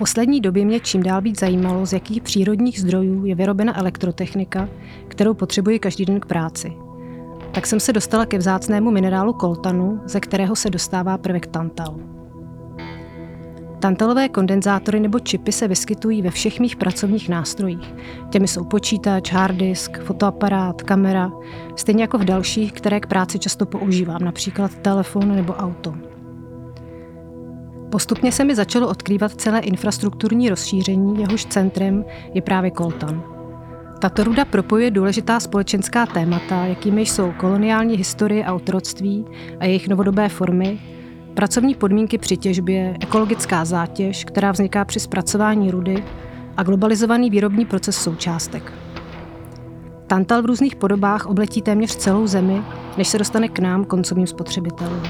poslední době mě čím dál víc zajímalo, z jakých přírodních zdrojů je vyrobena elektrotechnika, kterou potřebuji každý den k práci. Tak jsem se dostala ke vzácnému minerálu koltanu, ze kterého se dostává prvek tantal. Tantalové kondenzátory nebo čipy se vyskytují ve všech mých pracovních nástrojích. Těmi jsou počítač, harddisk, fotoaparát, kamera, stejně jako v dalších, které k práci často používám, například telefon nebo auto. Postupně se mi začalo odkrývat celé infrastrukturní rozšíření, jehož centrem je právě koltan. Tato ruda propojuje důležitá společenská témata, jakými jsou koloniální historie a otroctví a jejich novodobé formy, pracovní podmínky při těžbě, ekologická zátěž, která vzniká při zpracování rudy a globalizovaný výrobní proces součástek. Tantal v různých podobách obletí téměř celou zemi, než se dostane k nám, koncovým spotřebitelům.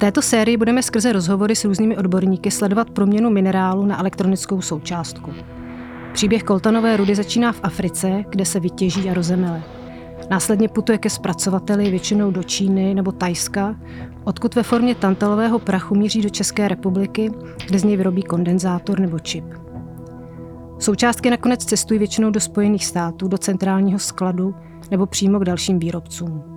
Této sérii budeme skrze rozhovory s různými odborníky sledovat proměnu minerálu na elektronickou součástku. Příběh koltanové rudy začíná v Africe, kde se vytěží a rozemele. Následně putuje ke zpracovateli většinou do Číny nebo Tajska, odkud ve formě tantalového prachu míří do České republiky, kde z něj vyrobí kondenzátor nebo čip. Součástky nakonec cestují většinou do Spojených států, do centrálního skladu nebo přímo k dalším výrobcům.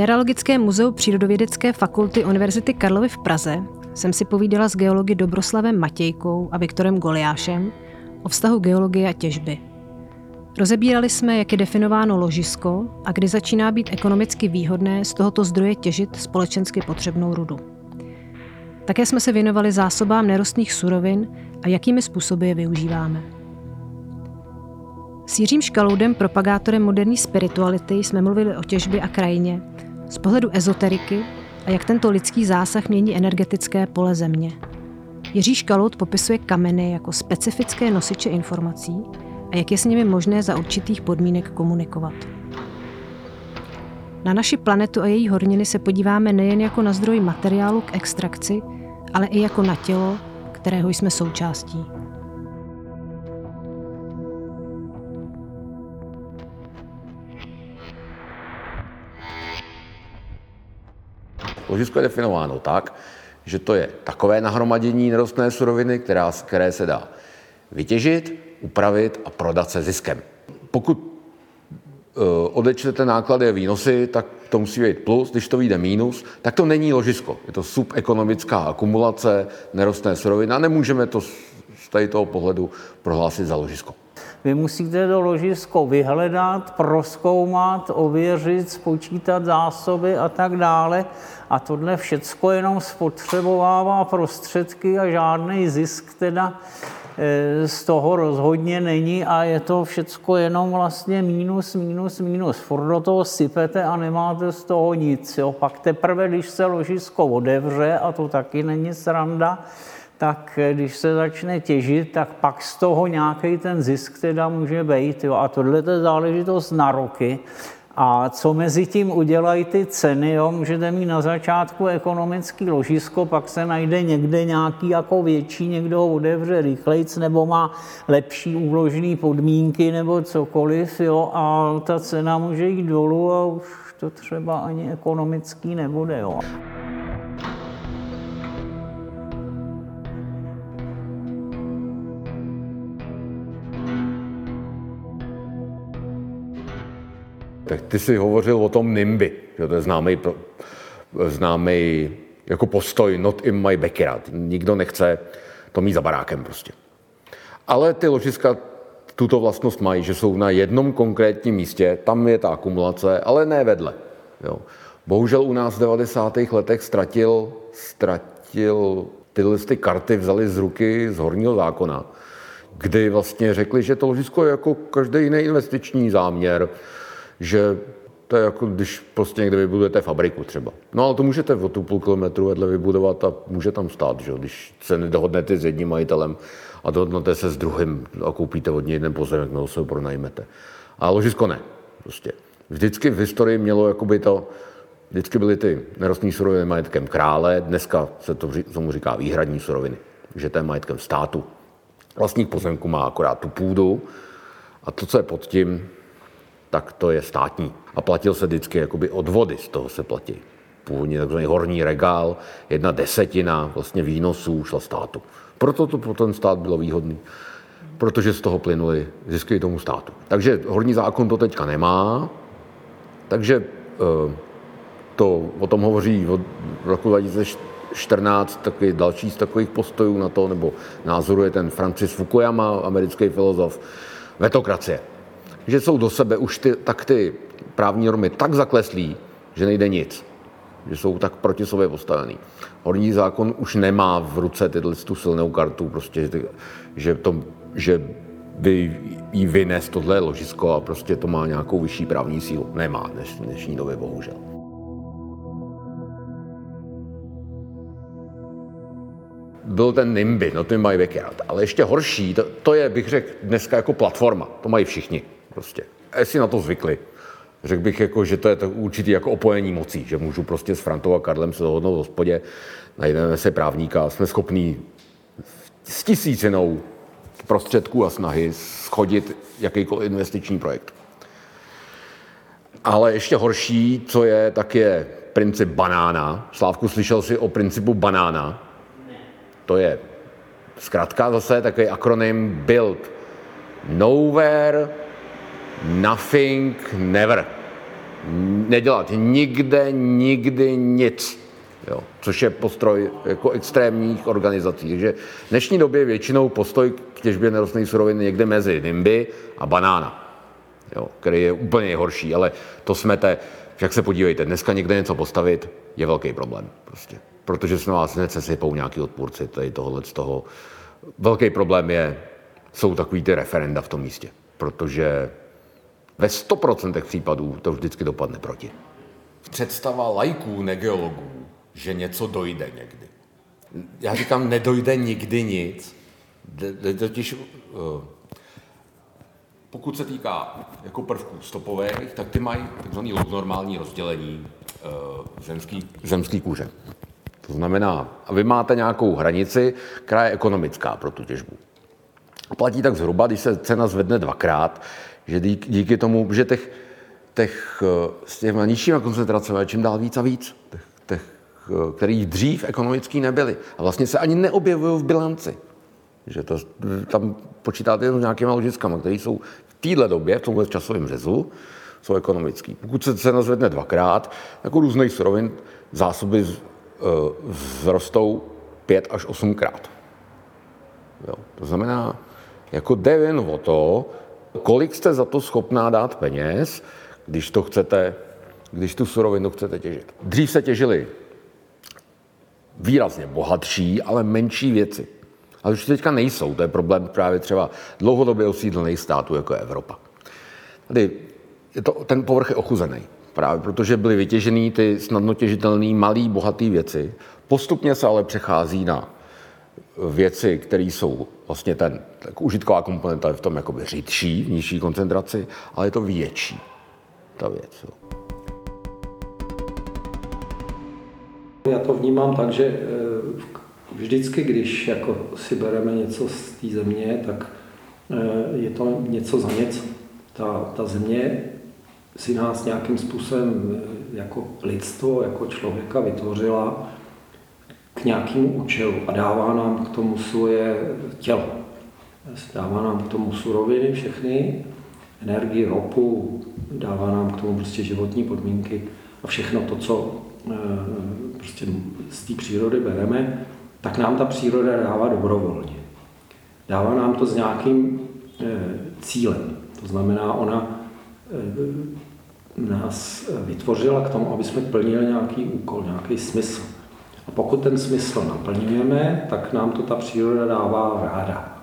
Mineralogickém muzeu Přírodovědecké fakulty Univerzity Karlovy v Praze jsem si povídala s geology Dobroslavem Matějkou a Viktorem Goliášem o vztahu geologie a těžby. Rozebírali jsme, jak je definováno ložisko a kdy začíná být ekonomicky výhodné z tohoto zdroje těžit společensky potřebnou rudu. Také jsme se věnovali zásobám nerostných surovin a jakými způsoby je využíváme. S Jiřím Škaloudem, propagátorem moderní spirituality, jsme mluvili o těžbě a krajině, z pohledu ezoteriky a jak tento lidský zásah mění energetické pole země. Jiří Škalout popisuje kameny jako specifické nosiče informací a jak je s nimi možné za určitých podmínek komunikovat. Na naši planetu a její horniny se podíváme nejen jako na zdroj materiálu k extrakci, ale i jako na tělo, kterého jsme součástí. Ložisko je definováno tak, že to je takové nahromadění nerostné suroviny, která, které se dá vytěžit, upravit a prodat se ziskem. Pokud uh, odečtete náklady a výnosy, tak to musí být plus, když to vyjde mínus, tak to není ložisko. Je to subekonomická akumulace nerostné suroviny a nemůžeme to z tady toho pohledu prohlásit za ložisko. Vy musíte to ložisko vyhledat, proskoumat, ověřit, spočítat zásoby a tak dále. A tohle všecko jenom spotřebovává prostředky a žádný zisk teda e, z toho rozhodně není a je to všecko jenom vlastně mínus, mínus, mínus. Furt do toho sypete a nemáte z toho nic. Jo. Pak teprve, když se ložisko otevře, a to taky není sranda, tak eh, když se začne těžit, tak pak z toho nějaký ten zisk teda může být. Jo. A tohle je záležitost na roky. A co mezi tím udělají ty ceny, jo? můžete mít na začátku ekonomický ložisko, pak se najde někde nějaký jako větší, někdo ho otevře rychlejc, nebo má lepší úložné podmínky, nebo cokoliv, jo? a ta cena může jít dolů a už to třeba ani ekonomický nebude. Jo? Tak ty jsi hovořil o tom NIMBY, že to je známý, známý jako postoj not in my backyard. Nikdo nechce to mít za barákem prostě. Ale ty ložiska tuto vlastnost mají, že jsou na jednom konkrétním místě, tam je ta akumulace, ale ne vedle. Jo. Bohužel u nás v 90. letech ztratil, ztratil tyhle ty karty vzali z ruky z horního zákona. kdy vlastně řekli, že to ložisko je jako každý jiný investiční záměr, že to je jako když prostě někde vybudujete fabriku třeba. No ale to můžete o tu půl kilometru vedle vybudovat a může tam stát, že? když se nedohodnete s jedním majitelem a dohodnete se s druhým a koupíte od něj jeden pozemek nebo se ho pronajmete. A ložisko ne. Prostě. Vždycky v historii mělo jakoby to, vždycky byly ty nerostné suroviny majetkem krále, dneska se to, tomu říká výhradní suroviny, že to je majetkem státu. Vlastník pozemku má akorát tu půdu a to, co je pod tím, tak to je státní. A platil se vždycky jakoby od vody, z toho se platí. Původně takzvaný horní regál, jedna desetina vlastně výnosů šla státu. Proto to pro ten stát bylo výhodný, protože z toho plynuli zisky tomu státu. Takže horní zákon to teďka nemá, takže eh, to o tom hovoří od roku 2014 takový další z takových postojů na to, nebo názoru je ten Francis Fukuyama, americký filozof, vetokracie že jsou do sebe už ty, tak ty právní normy tak zakleslí, že nejde nic. Že jsou tak proti sobě postavený. Horní zákon už nemá v ruce tyhle tu silnou kartu, prostě, že, to, že by jí vynes tohle ložisko a prostě to má nějakou vyšší právní sílu. Nemá dneš, dnešní době, bohužel. byl ten NIMBY, no ten mají Backyard. Ale ještě horší, to, to je, bych řekl, dneska jako platforma. To mají všichni. Prostě. A si na to zvykli. Řekl bych, jako, že to je to určitý jako opojení mocí, že můžu prostě s Frantou a Karlem se dohodnout v hospodě, najdeme se právníka a jsme schopní s tisícinou prostředků a snahy schodit jakýkoliv investiční projekt. Ale ještě horší, co je, tak je princip banána. Slávku, slyšel jsi o principu banána? To je zkrátka zase takový akronym BUILD. Nowhere, nothing, never. Nedělat nikde, nikdy nic. Jo, což je postroj jako extrémních organizací. Takže v dnešní době většinou postoj k těžbě nerostných surovin někde mezi NIMBY a banána, jo, který je úplně horší, ale to smete, jak se podívejte, dneska někde něco postavit je velký problém. Prostě. Protože na vás necesypou nějaký odpůrci tady tohohle z toho. Velký problém je, jsou takový ty referenda v tom místě, protože ve 100% případů to vždycky dopadne proti. Představa lajků, negeologů, že něco dojde někdy. Já říkám, nedojde nikdy nic. Totiž, eh, pokud se týká jako prvků stopových, tak ty mají takzvaný normální rozdělení eh, zemský, zemský kůře. To znamená, vy máte nějakou hranici, která je ekonomická pro tu těžbu. Platí tak zhruba, když se cena zvedne dvakrát, že díky tomu, že těch, těch eh, s těma nižšíma koncentracemi čím dál víc a víc, těch, těch, eh, kterých dřív ekonomický nebyly a vlastně se ani neobjevují v bilanci. Že to, tam počítáte jenom s nějakýma ložiskama, které jsou v téhle době, v tomhle časovém řezu, jsou ekonomický. Pokud se cena zvedne dvakrát, jako různých surovin zásoby z, uh, vzrostou pět až osmkrát. Jo. To znamená, jako jde jen o to, kolik jste za to schopná dát peněz, když to chcete, když tu surovinu chcete těžit. Dřív se těžili výrazně bohatší, ale menší věci. Ale už teďka nejsou. To je problém právě třeba dlouhodobě osídlených států, jako Evropa. Tady je to, ten povrch je ochuzený. Právě protože byly vytěžený ty snadno těžitelné malé, bohaté věci. Postupně se ale přechází na věci, které jsou vlastně ten tak užitková komponenta je v tom jakoby řidší, v nižší koncentraci, ale je to větší, ta věc. Jo. Já to vnímám tak, že eh, vždycky, když jako si bereme něco z té země, tak eh, je to něco za něco. Ta, ta země si nás nějakým způsobem eh, jako lidstvo, jako člověka vytvořila k nějakému účelu a dává nám k tomu svoje tělo. Dává nám k tomu suroviny všechny, energii, ropu, dává nám k tomu prostě životní podmínky a všechno to, co eh, prostě z té přírody bereme, tak nám ta příroda dává dobrovolně. Dává nám to s nějakým eh, cílem. To znamená, ona eh, nás vytvořila k tomu, aby jsme plnili nějaký úkol, nějaký smysl. A pokud ten smysl naplňujeme, tak nám to ta příroda dává ráda.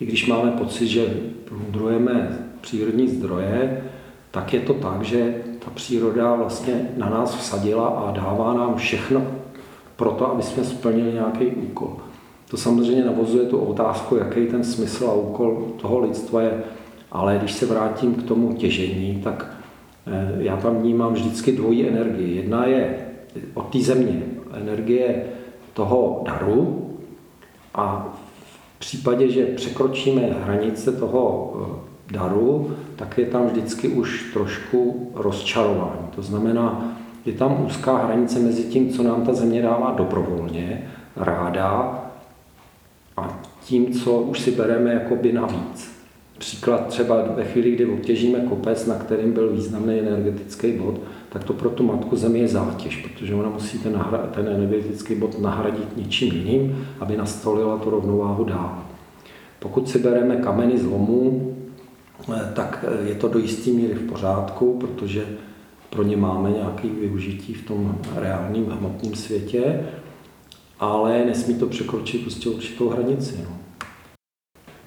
i když máme pocit, že plundrujeme přírodní zdroje, tak je to tak, že ta příroda vlastně na nás vsadila a dává nám všechno pro to, aby jsme splnili nějaký úkol. To samozřejmě navozuje tu otázku, jaký ten smysl a úkol toho lidstva je. Ale když se vrátím k tomu těžení, tak eh, já tam vnímám vždycky dvojí energii. Jedna je od té země, energie toho daru a v případě, že překročíme hranice toho eh, daru, tak je tam vždycky už trošku rozčarování. To znamená, je tam úzká hranice mezi tím, co nám ta země dává dobrovolně, ráda, a tím, co už si bereme jakoby navíc. Příklad třeba ve chvíli, kdy obtěžíme kopec, na kterým byl významný energetický bod, tak to pro tu matku zemi je zátěž, protože ona musí ten, ten energetický bod nahradit něčím jiným, aby nastolila tu rovnováhu dál. Pokud si bereme kameny z lomu, eh, tak eh, je to do jisté míry v pořádku, protože pro ně máme nějaké využití v tom reálném hmotném světě, ale nesmí to překročit prostě určitou hranici. No.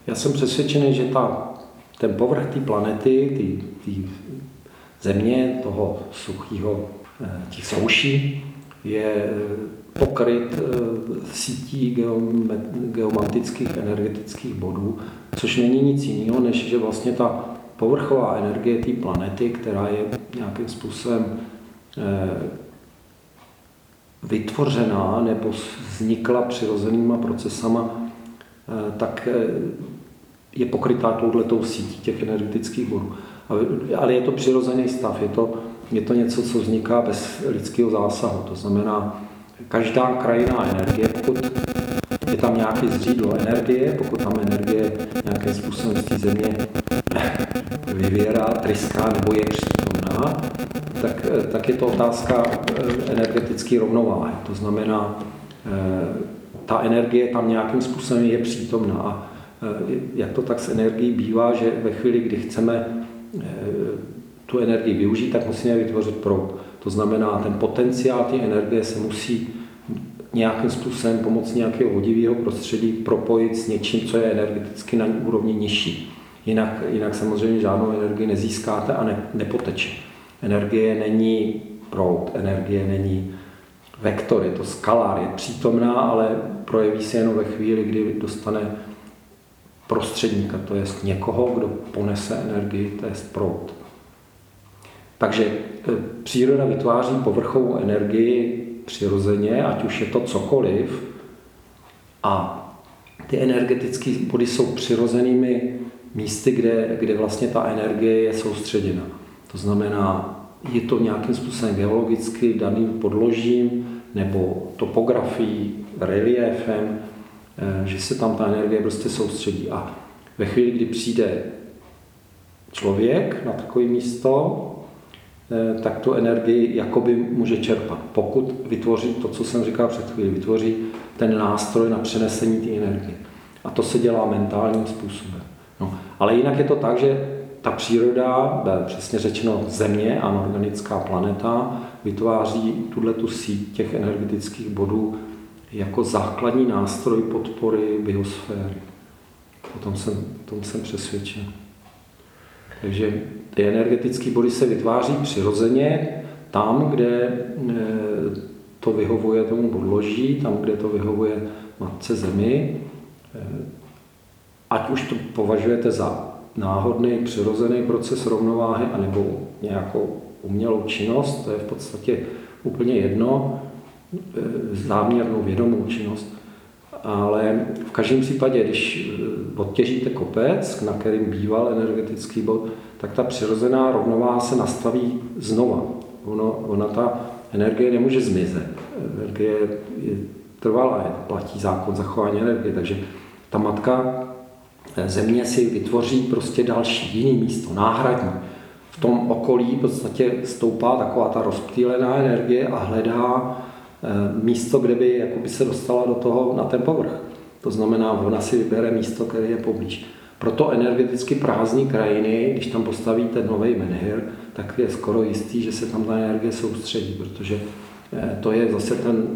Já jsem přesvědčený, že ta, ten povrch té planety, té země, toho suchého, eh, těch souší, je pokryt eh, sítí geomantických energetických bodů, což není nic jiného, než že vlastně ta povrchová energie té planety, která je nějakým způsobem eh, vytvořená nebo vznikla přirozenýma procesama, tak je pokrytá touhletou sítí těch energetických bodů. Ale je to přirozený stav, je to, je to něco, co vzniká bez lidského zásahu. To znamená, každá krajiná energie, pokud je tam nějaký zřídlo energie, pokud tam energie nějakým způsobem z té země vyvěrá, tryská nebo je přítomná, tak, tak je to otázka eh, energetické rovnováhy. To znamená, eh, ta energie tam nějakým způsobem je přítomná. A eh, jak to tak s energií bývá, že ve chvíli, kdy chceme tu energii využít, tak musíme vytvořit proud. To znamená, ten potenciál té energie se musí nějakým způsobem pomocí nějakého vodivého prostředí propojit s něčím, co je energeticky na úrovni nižší. Jinak, jinak samozřejmě žádnou energii nezískáte a ne, nepoteče. Energie není proud, energie není vektor, je to skalár, je přítomná, ale projeví se jenom ve chvíli, kdy dostane prostředníka, to je někoho, kdo ponese energii, to je proud. Takže e, příroda vytváří povrchovou energii přirozeně, ať už je to cokoliv, a ty energetické body jsou přirozenými místy, kde, kde vlastně ta energie je soustředěna. To znamená, je to nějakým způsobem geologicky daným podložím nebo topografií, reliefem, že se tam ta energie prostě soustředí. A ve chvíli, kdy přijde člověk na takové místo, eh, tak tu energii jakoby může čerpat. Pokud vytvoří to, co jsem říkal před chvíli, vytvoří ten nástroj na přenesení té energie. A to se dělá mentálním způsobem. No, ale jinak je to tak, že ta příroda, přesně řečeno země, anorganická planeta, vytváří tuhle tu síť těch energetických bodů jako základní nástroj podpory biosféry. O tom jsem, o tom jsem přesvědčen. Takže ty energetické body se vytváří přirozeně tam, kde e, to vyhovuje tomu podloží, tam, kde to vyhovuje matce zemi. E, ať už to považujete za náhodný, přirozený proces rovnováhy, anebo nějakou umělou činnost, to je v podstatě úplně jedno. Eh, záměrnou vědomou činnost. Ale v každém případě, když eh, odtěžíte kopec, na kterým býval energetický bod, tak ta přirozená rovnováha se nastaví znova. Ono, ona ta energie nemůže zmizet. Energie je trvalá, platí zákon zachování energie, takže ta matka eh, země si vytvoří prostě další jiný místo, náhradní. V tom okolí v podstatě stoupá taková ta rozptýlená energie a hledá místo, kde by jakoby se dostala do toho na ten povrch. To znamená, ona si vybere místo, které je poblíž. Proto energeticky prázdní krajiny, když tam postavíte nový menhir, tak je skoro jistý, že se tam ta energie soustředí, protože eh, to je zase ten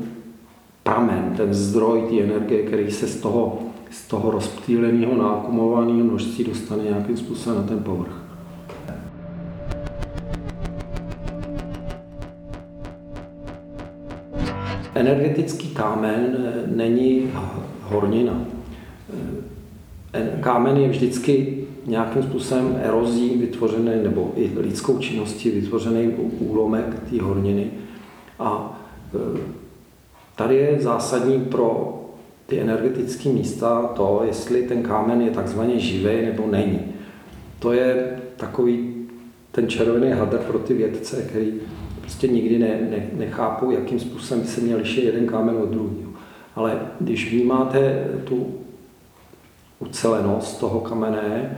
pramen, ten zdroj té energie, který se z toho z toho rozptýleného, nákumovaného množství dostane nějakým způsobem na ten povrch. Energetický kámen není hornina. Kámen je vždycky nějakým způsobem erozí vytvořený, nebo i lidskou činností vytvořený úlomek té horniny. A e, tady je zásadní pro ty energetické místa to, jestli ten kámen je takzvaně živý nebo není. To je takový ten červený hadr pro ty vědce, který prostě nikdy ne, ne, nechápou, jakým způsobem se měl lišit jeden kámen od druhého. Ale když vnímáte tu ucelenost toho kamene,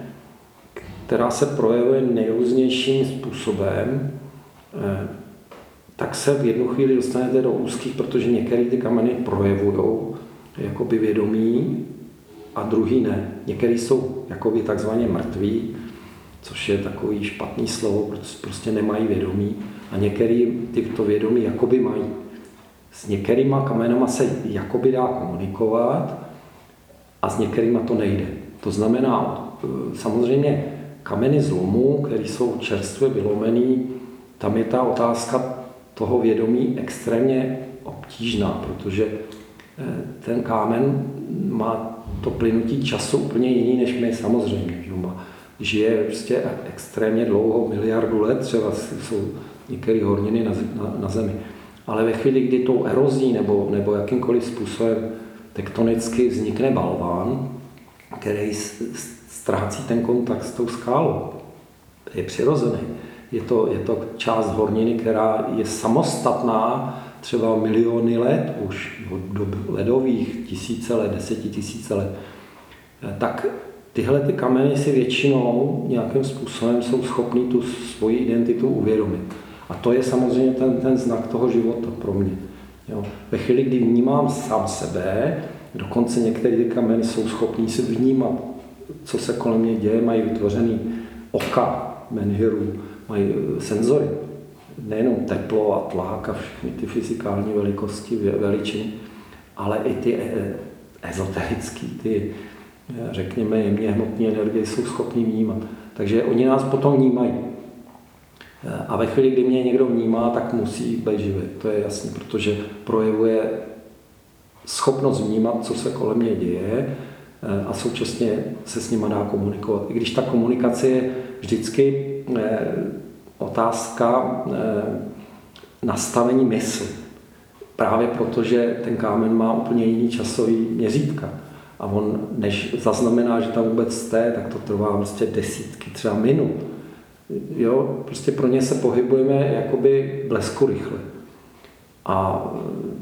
která se projevuje nejrůznějším způsobem, eh, tak se v jednu chvíli dostanete do úzkých, protože některé ty kameny projevují jakoby vědomí a druhý ne. Některé jsou jakoby takzvaně mrtví, což je takový špatný slovo, protože prostě nemají vědomí a některý tyto vědomí jakoby mají. S některýma kamenama se jakoby dá komunikovat a s některýma to nejde. To znamená, e, samozřejmě kameny zlomu, které jsou čerstvě vylomený, tam je ta otázka toho vědomí extrémně obtížná, protože e, ten kámen má to plynutí času úplně jiný než my samozřejmě. Že má, žije prostě extrémně dlouho, miliardu let, třeba jsou některé horniny na, na, na Zemi. Ale ve chvíli, kdy tou erozí nebo, nebo jakýmkoliv způsobem tektonicky vznikne balván, který ztrácí ten kontakt s tou skálou, je přirozený. Je to, je to část horniny, která je samostatná třeba miliony let už, od dob ledových, tisíce let, desetitisíce let. Tak tyhle ty kameny si většinou nějakým způsobem jsou schopný tu svoji identitu uvědomit. A to je samozřejmě ten, ten znak toho života pro mě. Jo. Ve chvíli, kdy vnímám sám sebe, dokonce některé ty kameny jsou schopní si vnímat, co se kolem mě děje, mají vytvořený oka menhirů, mají eh, senzory, nejenom teplo a tlak a všechny ty fyzikální velikosti, veličiny, ale i ty eh, ezoterické, ty, řekněme, jemně hmotné energie jsou schopní vnímat. Takže oni nás potom vnímají. A ve chvíli, kdy mě někdo vnímá, tak musí být živý. To je jasné, protože projevuje schopnost vnímat, co se kolem mě děje eh, a současně se s nima dá komunikovat. I když ta komunikace je vždycky eh, otázka eh, nastavení mysli. Právě protože ten kámen má úplně jiný časový měřítka. A on, než zaznamená, že tam vůbec jste, tak to trvá prostě desítky, třeba minut Jo, prostě pro ně se pohybujeme jakoby blesku rychle. A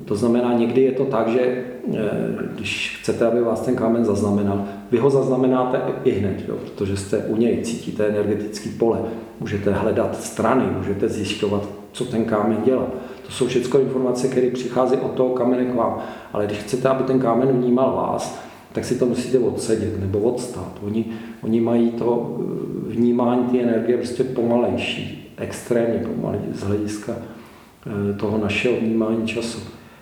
to znamená, někdy je to tak, že eh, když chcete, aby vás ten kámen zaznamenal, vy ho zaznamenáte i hned, jo, protože jste u něj, cítíte energetický pole, můžete hledat strany, můžete zjišťovat, co ten kámen dělá. To jsou všechno informace, které přichází od toho kamene k vám. Ale když chcete, aby ten kámen vnímal vás, tak si to musíte odsedět nebo odstát. Oni, oni mají to eh, vnímání té energie prostě pomalejší, extrémně pomalý z hlediska eh, toho našeho vnímání času.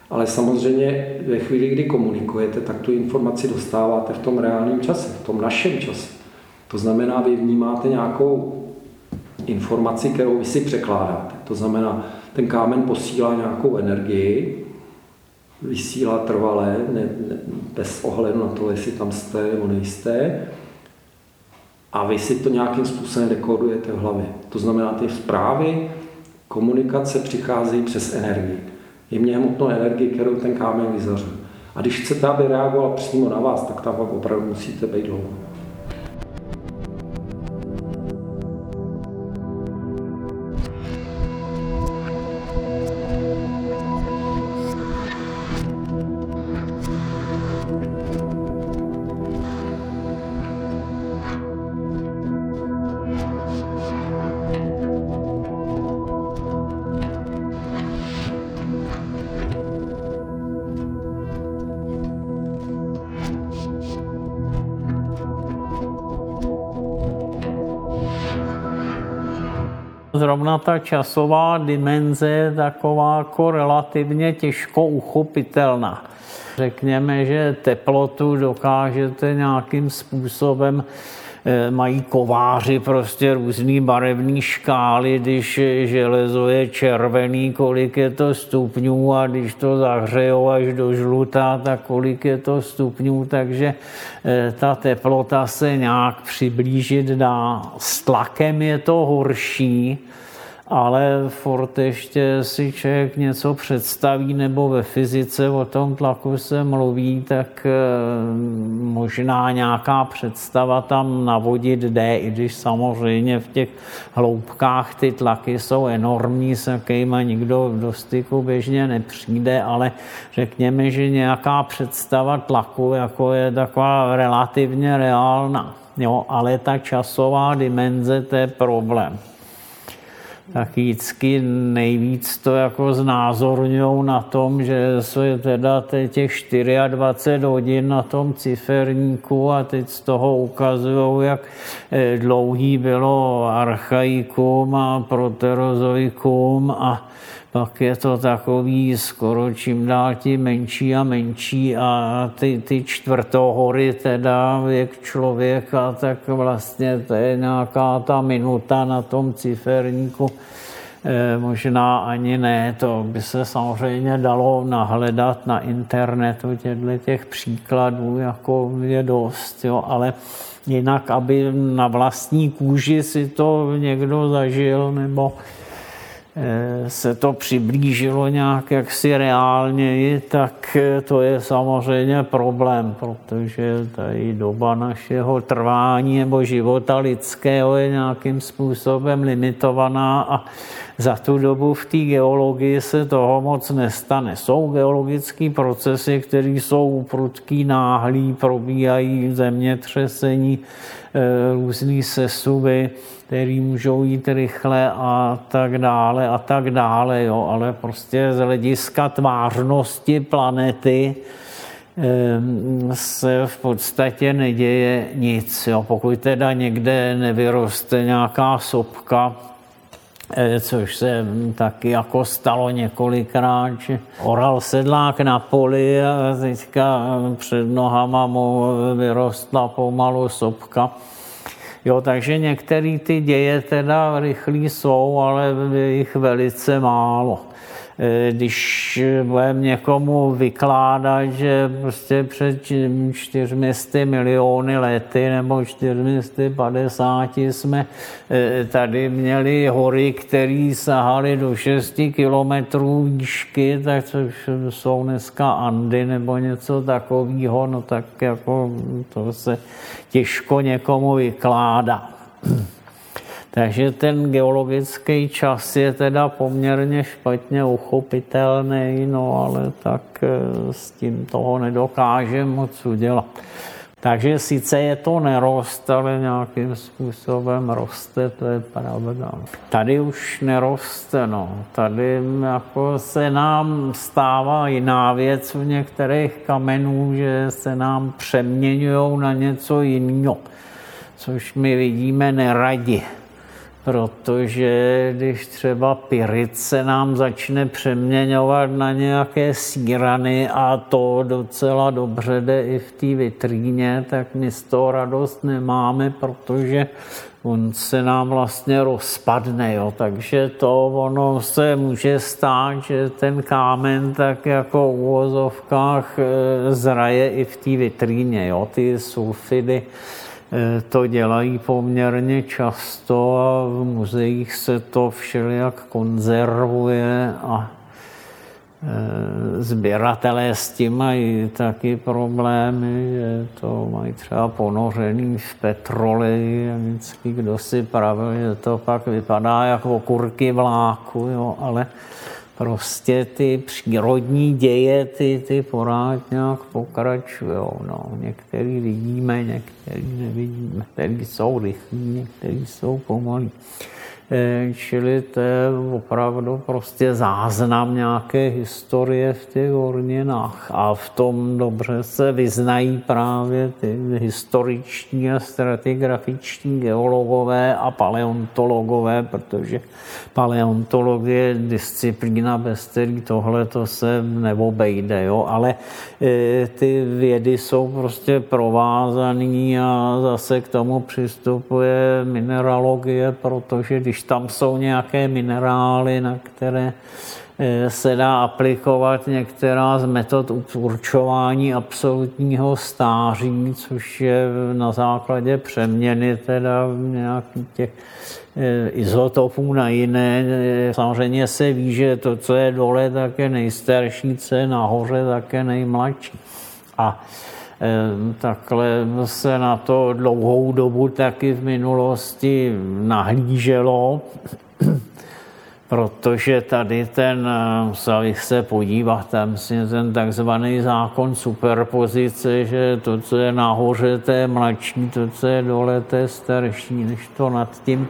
Ale samozřejmě ve chvíli, kdy komunikujete, tak tu informaci dostáváte v tom reálném čase, v tom našem čase. To znamená, vy vnímáte nějakou informaci, kterou vy si překládáte. To znamená, ten kámen posílá nějakou energii, vysílá trvalé, ne, ne, bez ohledu na to, jestli tam jste nebo nejste. A vy si to nějakým způsobem dekodujete v hlavě. To znamená, ty zprávy, komunikace přicházejí přes energii. Jemně hmotnou energii, kterou ten kámen vyzařil. A když chcete, aby reagoval přímo na vás, tak tam opravdu musíte být dlouho. Zrovna ta časová dimenze je taková jako relativně těžko uchopitelná. řekněme, že teplotu dokážete nějakým způsobem mají kováři prostě různý barevný škály, když železo je červený, kolik je to stupňů a když to zahřejou až do žlutá, tak kolik je to stupňů, takže eh, ta teplota se nějak přiblížit dá. S tlakem je to horší, ale furt ještě si člověk něco představí, nebo ve fyzice o tom tlaku se mluví, tak eh, možná nějaká představa tam navodit jde, i když samozřejmě v těch hloubkách ty tlaky jsou enormní, s jakýma nikdo do styku běžně nepřijde, ale řekněme, že nějaká představa tlaku jako je taková relativně reálná. Jo, ale ta časová dimenze, to je problém tak vždycky nejvíc to jako znázorňují na tom, že je teda těch 24 hodin na tom ciferníku a teď z toho ukazují, jak eh, dlouhý bylo archaikum a proterozoikum a pak je to takový skoro čím dál tím menší a menší a ty, ty čtvrtohory teda věk člověka, tak vlastně to je nějaká ta minuta na tom ciferníku. E, možná ani ne, to by se samozřejmě dalo nahledat na internetu těchto těch příkladů, jako je dost, jo, ale jinak, aby na vlastní kůži si to někdo zažil nebo se to přiblížilo nějak jaksi reálněji, tak eh, to je samozřejmě problém, protože tady doba našeho trvání nebo života lidského je nějakým způsobem limitovaná a za tu dobu v té geologii se toho moc nestane. Jsou geologické procesy, které jsou prudký, náhlý, probíhají zemětřesení, eh, různý sesuvy, který můžou jít rychle a tak dále a tak dále, jo. ale prostě z hlediska tvářnosti planety se v podstatě neděje nic. Jo. Pokud teda někde nevyroste nějaká sopka, eh, což se taky jako stalo několikrát, že oral sedlák na poli a teďka před nohama mu vyrostla pomalu sopka Jo, takže některé ty děje teda rychlí jsou, ale je jich velice málo. Eh, když budeme někomu vykládat, že prostě před 400 miliony lety nebo 450 jsme eh, tady měli hory, které sahaly do 6 kilometrů výšky, tak což jsou dneska Andy nebo něco takového, no tak jako to se těžko někomu vykládá. Takže ten geologický čas je teda poměrně špatně uchopitelný, no ale tak eh, s tím toho nedokáže moc udělat. Takže sice je to nerost, ale nějakým způsobem roste, to je pravda. Tady už neroste, no. Tady jako se nám stává jiná věc v některých kamenů, že se nám přeměňují na něco jiného, což my vidíme neradi protože když třeba pyrit se nám začne přeměňovat na nějaké sírany a to docela dobře jde i v té vitríně, tak my z toho radost nemáme, protože on se nám vlastně rozpadne, jo. takže to ono se může stát, že ten kámen tak jako v uvozovkách e, zraje i v té vitríně, jo. ty sulfidy Eh, to dělají poměrně často a v muzeích se to všelijak konzervuje a eh, sběratelé s tím mají taky problémy, že to mají třeba ponořený v petroli a vždycky kdo si pravil, že to pak vypadá jako okurky vláku, jo, ale prostě ty přírodní děje, ty, ty pořád nějak pokračují. No. Některý vidíme, některý nevidíme. Některý jsou rychlí, některý jsou pomalí. Eh, čili to je opravdu prostě záznam nějaké historie v těch horninách. A v tom dobře se vyznají právě ty historiční a stratigrafiční geologové a paleontologové, protože paleontologie je disciplína, bez který tohle to se neobejde. Jo? Ale e, ty vědy jsou prostě provázané a zase k tomu přistupuje mineralogie, protože když tam jsou nějaké minerály, na které e, se dá aplikovat některá z metod určování absolutního stáří, což je na základě přeměny teda nějakých těch e, izotopů na jiné. Samozřejmě se ví, že to, co je dole, tak je nejstarší, co je nahoře, tak je nejmladší. A takhle se na to dlouhou dobu taky v minulosti nahlíželo, protože tady ten, musel bych se podívat, tam je ten takzvaný zákon superpozice, že to, co je nahoře, to je mladší, to, co je dole, to je starší, než to nad tím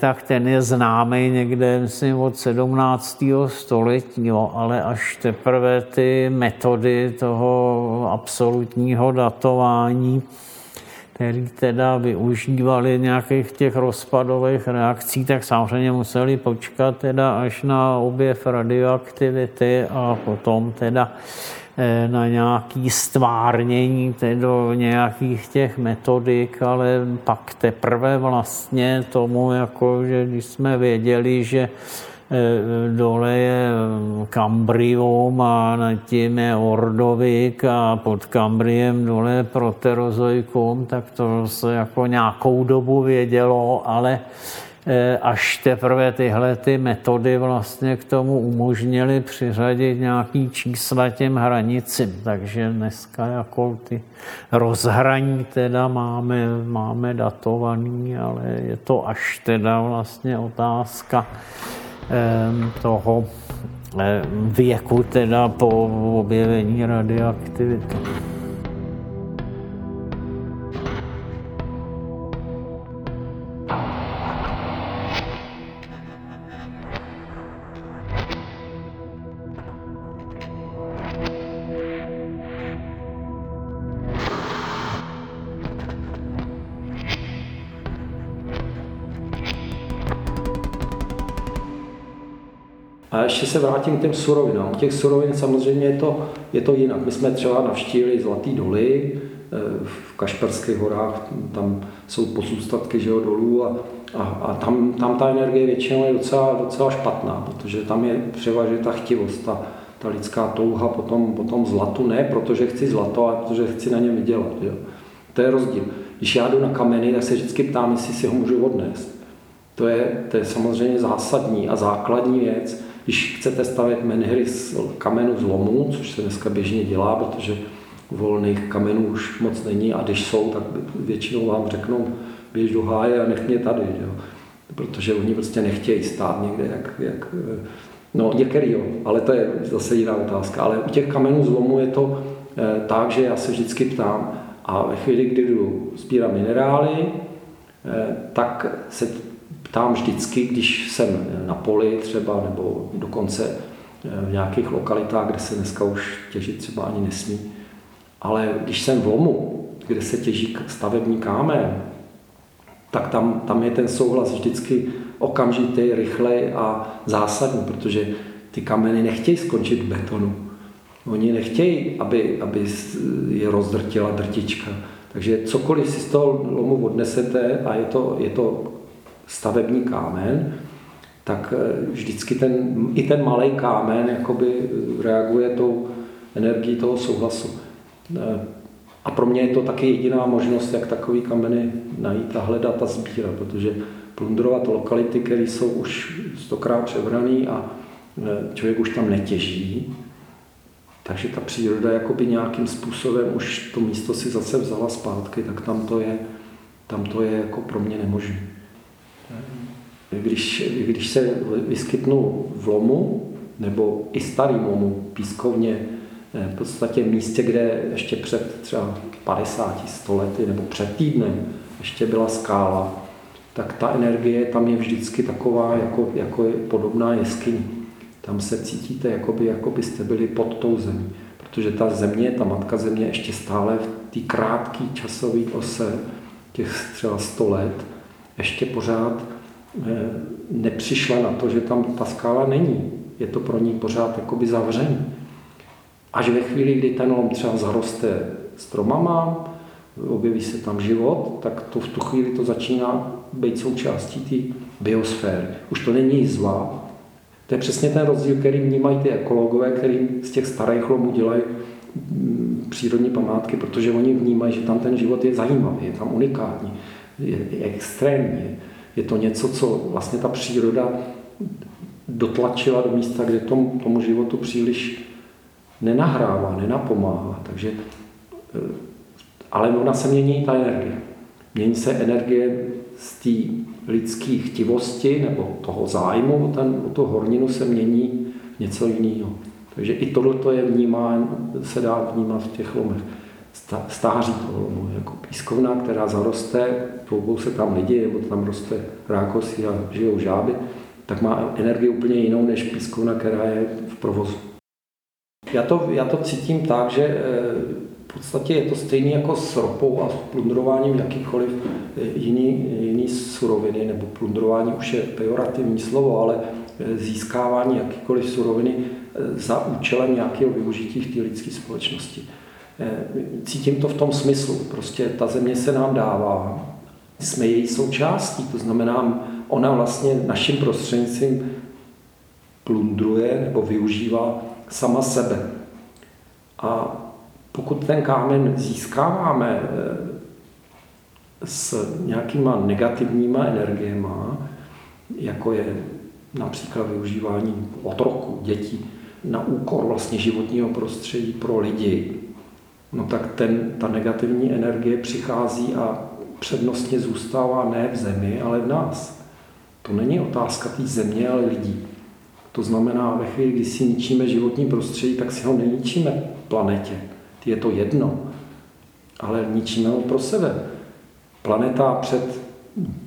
tak ten je známý někde, myslím, od 17. století, jo, ale až teprve ty metody toho absolutního datování, který teda využívali nějakých těch rozpadových reakcí, tak samozřejmě museli počkat teda až na objev radioaktivity a potom teda Eh, na nějaký stvárnění do nějakých těch metodik, ale pak teprve vlastně tomu, jako, že když jsme věděli, že eh, dole je kambrium a nad tím je ordovik a pod kambriem dole je proterozoikum, tak to se jako nějakou dobu vědělo, ale Eh, až teprve tyhle ty metody vlastně k tomu umožnily přiřadit nějaký čísla těm hranicím. Takže dneska jako ty rozhraní teda máme, máme datovaný, ale je to až teda vlastně otázka toho věku teda po objevení radioaktivity. Se vrátím k těm surovinám. Těch surovin samozřejmě je to, je to jinak. My jsme třeba navštívili Zlatý doly eh, v Kašperských horách, tam jsou pozůstatky že jo, dolů a, a, a tam, tam ta energie většinou je docela, docela špatná, protože tam je převažně ta chtivost, ta, ta lidská touha potom, potom zlatu, ne protože chci zlato, ale protože chci na něm vydělat. Jo. To je rozdíl. Když já jdu na kameny, tak se vždycky ptám, jestli si ho můžu odnést. To je, to je samozřejmě zásadní a základní věc. Když chcete stavět menhry z kamenu z lomu, což se dneska běžně dělá, protože volných kamenů už moc není a když jsou, tak většinou vám řeknou, běž do háje a nech mě tady, jo. protože oni prostě nechtějí stát někde, jak, jak no některý jo, ale to je zase jiná otázka. Ale u těch kamenů z lomu je to eh, tak, že já se vždycky ptám a ve chvíli, kdy jdu sbírat minerály, eh, tak se ptám vždycky, když jsem na poli třeba, nebo dokonce eh, v nějakých lokalitách, kde se dneska už těžit třeba ani nesmí. Ale když jsem v lomu, kde se těží stavební kámen, tak tam, tam je ten souhlas vždycky okamžitý, rychlej a zásadní, protože ty kameny nechtějí skončit v betonu. Oni nechtějí, aby, aby je rozdrtila drtička. Takže cokoliv si z toho lomu odnesete a je to, je to stavební kámen, tak eh, vždycky ten, i ten malý kámen jakoby reaguje tou energií toho souhlasu. Eh, a pro mě je to taky jediná možnost, jak takový kameny najít a hledat a sbírat, protože plundrovat lokality, které jsou už stokrát přebraný a eh, člověk už tam netěží, takže ta příroda jakoby nějakým způsobem už to místo si zase vzala zpátky, tak tam to je, tam to je jako pro mě nemožné. Když, když se vyskytnou v lomu, nebo i starým lomu, pískovně, eh, v podstatě místě, kde ještě před třeba 50, 100 lety nebo před týdnem ještě byla skála, tak ta energie tam je vždycky taková, jako, jako je podobná jeskyni. Tam se cítíte, jako, by, jako byste byli pod tou zemí. Protože ta země, ta matka země ještě stále v té krátké časové ose, těch třeba 100 let, ještě pořád nepřišla na to, že tam ta skála není. Je to pro ní pořád jakoby zavřený. Až ve chvíli, kdy ten lom třeba zaroste stromama, objeví se tam život, tak to v tu chvíli to začíná být součástí té biosféry. Už to není jizva. To je přesně ten rozdíl, který vnímají ty ekologové, který z těch starých lomů dělají mm, přírodní památky, protože oni vnímají, že tam ten život je zajímavý, je tam unikátní, je, je extrémní. Je to něco, co vlastně ta příroda dotlačila do místa, kde tom, tomu životu příliš nenahrává, nenapomáhá. Takže, eh, ale ona se mění ta energie. Mění se energie z té lidské chtivosti nebo toho zájmu, ten, o tu horninu se mění něco jiného. Takže i tohle je vnímán, se dá vnímat v těch lomech. Stáří lomu, jako pískovna, která zaroste, tvoubou se tam lidi, nebo tam roste rákosy a žijou žáby, tak má energii úplně jinou než pískovna, která je v provozu. Já to, já to cítím tak, že eh, v podstatě je to stejné jako s ropou a s plundrováním jakýchkoliv eh, jiný, jiný suroviny, nebo plundrování už je pejorativní slovo, ale eh, získávání jakýkoliv suroviny za účelem nějakého využití v té lidské společnosti. Cítím to v tom smyslu, prostě ta země se nám dává, jsme její součástí, to znamená, ona vlastně naším prostřednictvím plundruje nebo využívá sama sebe. A pokud ten kámen získáváme eh, s nějakýma negativníma energiemi, jako je například využívání otroku, dětí, na úkor vlastně životního prostředí pro lidi, no tak ten, ta negativní energie přichází a přednostně zůstává ne v zemi, ale v nás. To není otázka té země, ale lidí. To znamená, ve chvíli, kdy si ničíme životní prostředí, tak si ho neničíme planetě. Je to jedno. Ale ničíme ho pro sebe. Planeta před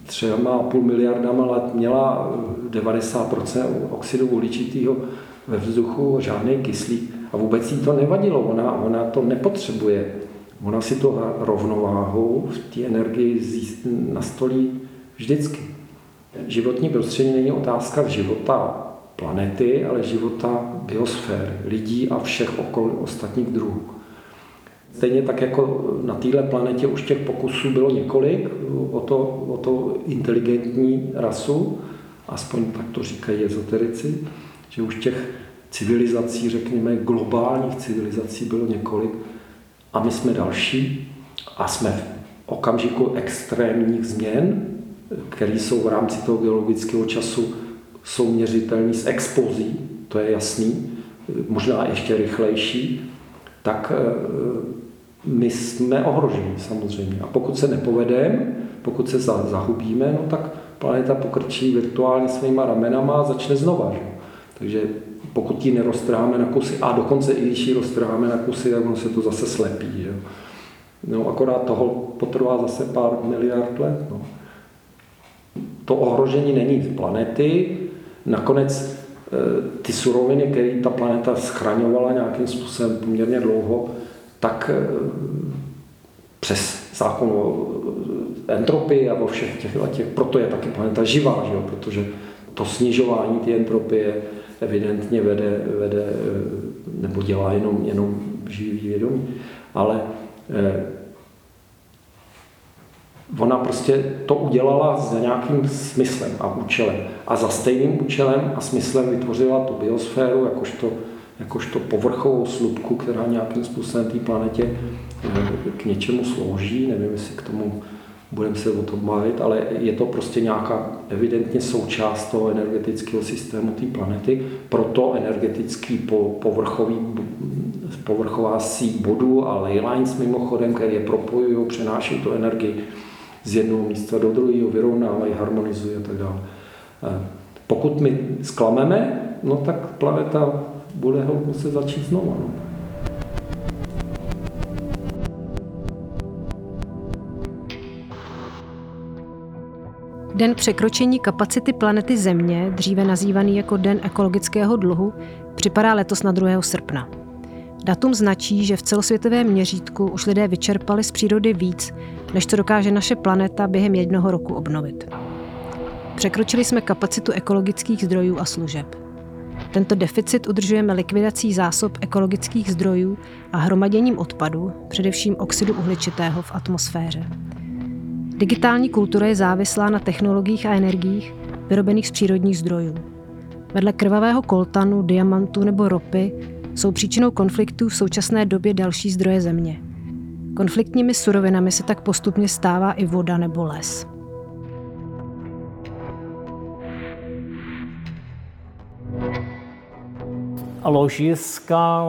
třema a půl miliardama let měla 90% oxidu uhličitého ve vzduchu, žádný kyslík. A vůbec jí to nevadilo, ona, ona to nepotřebuje. Ona si to rovnováhu v té energii nastolí vždycky. Životní prostředí není otázka života planety, ale života biosféry, lidí a všech okol ostatních druhů. Stejně tak jako na téhle planetě už těch pokusů bylo několik o to, o to inteligentní rasu, aspoň tak to říkají ezoterici, že už těch civilizací, řekněme globálních civilizací bylo několik a my jsme další a jsme v okamžiku extrémních změn, které jsou v rámci toho geologického času jsou měřitelný s expozí, to je jasný, možná ještě rychlejší, tak eh, my jsme ohroženi samozřejmě. A pokud se nepovedeme, pokud se zahubíme, no tak planeta pokrčí virtuálně svýma ramenama a začne znova. Že? Takže pokud ji neroztrháme na kusy, a dokonce i když ji roztrháme na kusy, tak ono se to zase slepí. Že? No, akorát toho potrvá zase pár miliard let. No. To ohrožení není z planety, Nakonec eh, ty suroviny, které ta planeta schraňovala nějakým způsobem poměrně dlouho, tak eh, přes zákon o eh, entropii a o všech těch, těch, proto je taky planeta živá, že jo? protože to snižování té entropie evidentně vede, vede nebo dělá jenom, jenom živý vědomí. Ale ona prostě to udělala za nějakým smyslem a účelem. A za stejným účelem a smyslem vytvořila tu biosféru jakožto, jakožto povrchovou slupku, která nějakým způsobem té planetě eh, k něčemu slouží. Nevím, jestli k tomu budeme se o tom bavit, ale je to prostě nějaká evidentně součást toho energetického systému té planety. Proto energetický povrchový, povrchová síť bodů a ley lines mimochodem, které je propojují, přenáší tu energii z jednoho místa do druhého, vyrovnávají, harmonizují a tak dále. Eh, pokud my zklameme, no tak planeta bude ho muset začít znovu. No. Den překročení kapacity planety Země, dříve nazývaný jako Den ekologického dluhu, připadá letos na 2. srpna. Datum značí, že v celosvětovém měřítku už lidé vyčerpali z přírody víc, než co dokáže naše planeta během jednoho roku obnovit. Překročili jsme kapacitu ekologických zdrojů a služeb. Tento deficit udržujeme likvidací zásob ekologických zdrojů a hromaděním odpadu, především oxidu uhličitého v atmosféře. Digitální kultura je závislá na technologiích a energiích vyrobených z přírodních zdrojů. Vedle krvavého koltanu, diamantu nebo ropy jsou příčinou konfliktů v současné době další zdroje země. Konfliktními surovinami se tak postupně stává i voda nebo les. ložiska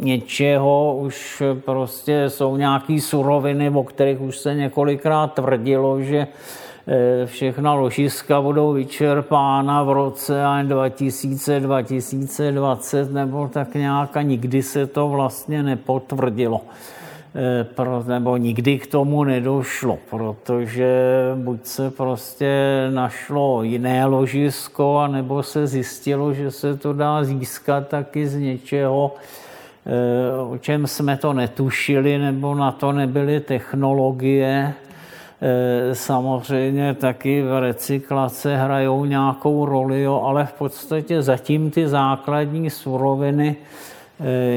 něčeho už prostě jsou nějaké suroviny, o kterých už se několikrát tvrdilo, že eh, všechna ložiska budou vyčerpána v roce 2000, 2020 nebo tak nějak a nikdy se to vlastně nepotvrdilo. Eh, nebo nikdy k tomu nedošlo, protože buď se prostě našlo jiné ložisko, anebo se zjistilo, že se to dá získat taky z něčeho, eh, o čem jsme to netušili, nebo na to nebyly technologie. Eh, samozřejmě taky v recyklace hrajou nějakou roli, jo, ale v podstatě zatím ty základní suroviny Eh,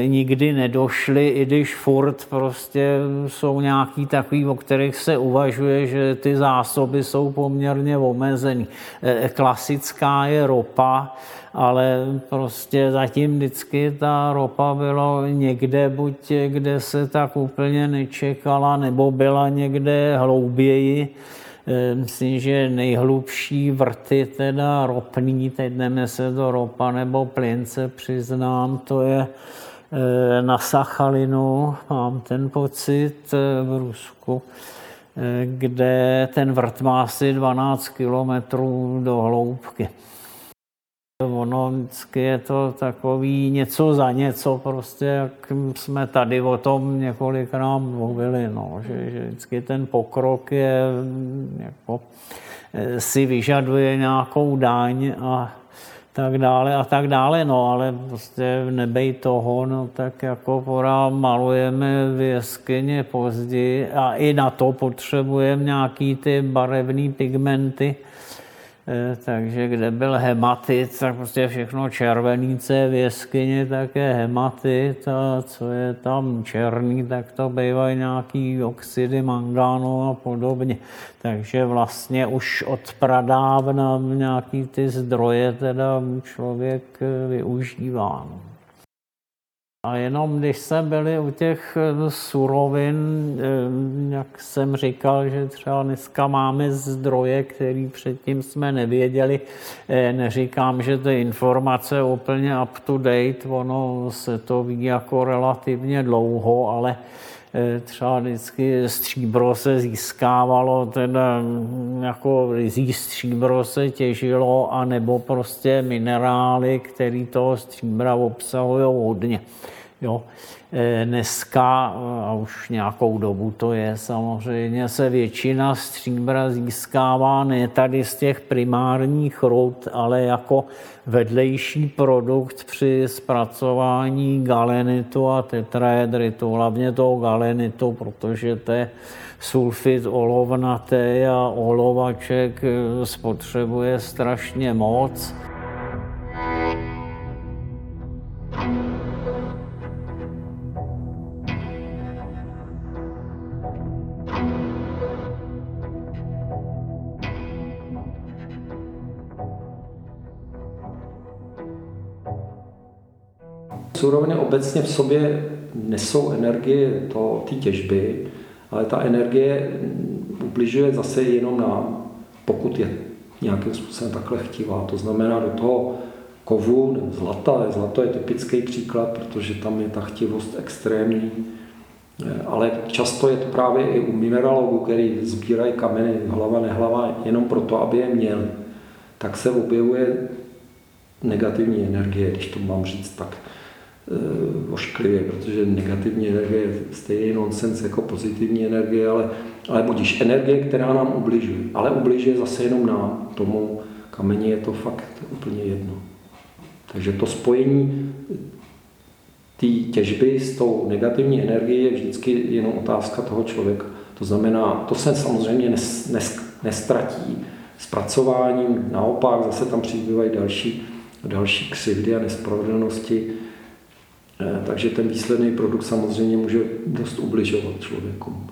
nikdy nedošly, i když furt prostě jsou nějaký takový, o kterých se uvažuje, že ty zásoby jsou poměrně omezený. Eh, klasická je ropa, ale prostě zatím vždycky ta ropa byla někde, buď kde se tak úplně nečekala, nebo byla někde hlouběji. Eh, myslím, že nejhlubší vrty, teda ropný, teď jdeme se do ropa nebo plince, přiznám, to je eh, na Sachalinu, mám ten pocit, eh, v Rusku, kde ten vrt má asi 12 kilometrů do hloubky. Ono vždycky je to takový něco za něco, prostě jak jsme tady o tom několikrát mluvili, no, že, že vždycky ten pokrok je, jako, eh, si vyžaduje nějakou daň a tak dále a tak dále, no ale prostě nebej toho, no tak jako pora malujeme v jeskyně později a i na to potřebujeme nějaký ty barevné pigmenty, takže kde byl hematit, tak prostě všechno je v jeskyni, tak je hematit a co je tam černý, tak to bývají nějaký oxidy mangánu a podobně. Takže vlastně už od pradávna nějaký ty zdroje teda člověk eh, využívá. No. A jenom když jsme byli u těch eh, surovin, eh, jak jsem říkal, že třeba dneska máme zdroje, které předtím jsme nevěděli, eh, neříkám, že ty informace úplně up to date, ono se to ví jako relativně dlouho, ale třeba vždycky stříbro se získávalo, teda mm, jako rizí stříbro se těžilo, anebo prostě minerály, které toho stříbra obsahují hodně. Jo. E, dneska, a už nějakou dobu to je, samozřejmě se většina stříbra získává ne tady z těch primárních rud, ale jako vedlejší produkt při zpracování galenitu a tetraedritu, hlavně toho galenitu, protože to je sulfid olovnaté a olovaček e, spotřebuje strašně moc. Suroviny obecně v sobě nesou energie té těžby, ale ta energie ubližuje zase jenom nám, pokud je nějakým způsobem takhle chtivá. To znamená do toho kovu nebo zlata. Zlato je typický příklad, protože tam je ta chtivost extrémní. Ale často je to právě i u mineralogů, který sbírají kameny hlava nehlava jenom proto, aby je měli. Tak se objevuje negativní energie, když to mám říct tak ošklivě, protože negativní energie je stejný nonsens jako pozitivní energie, ale, ale budíš energie, která nám ubližuje. Ale ubližuje zase jenom nám, tomu kameni je to fakt úplně jedno. Takže to spojení té těžby s tou negativní energií je vždycky jenom otázka toho člověka. To znamená, to se samozřejmě nes, nes, nestratí zpracováním, naopak zase tam přibývají další, další křivdy a nespravedlnosti. Eh, takže ten výsledný produkt samozřejmě může dost ubližovat člověku.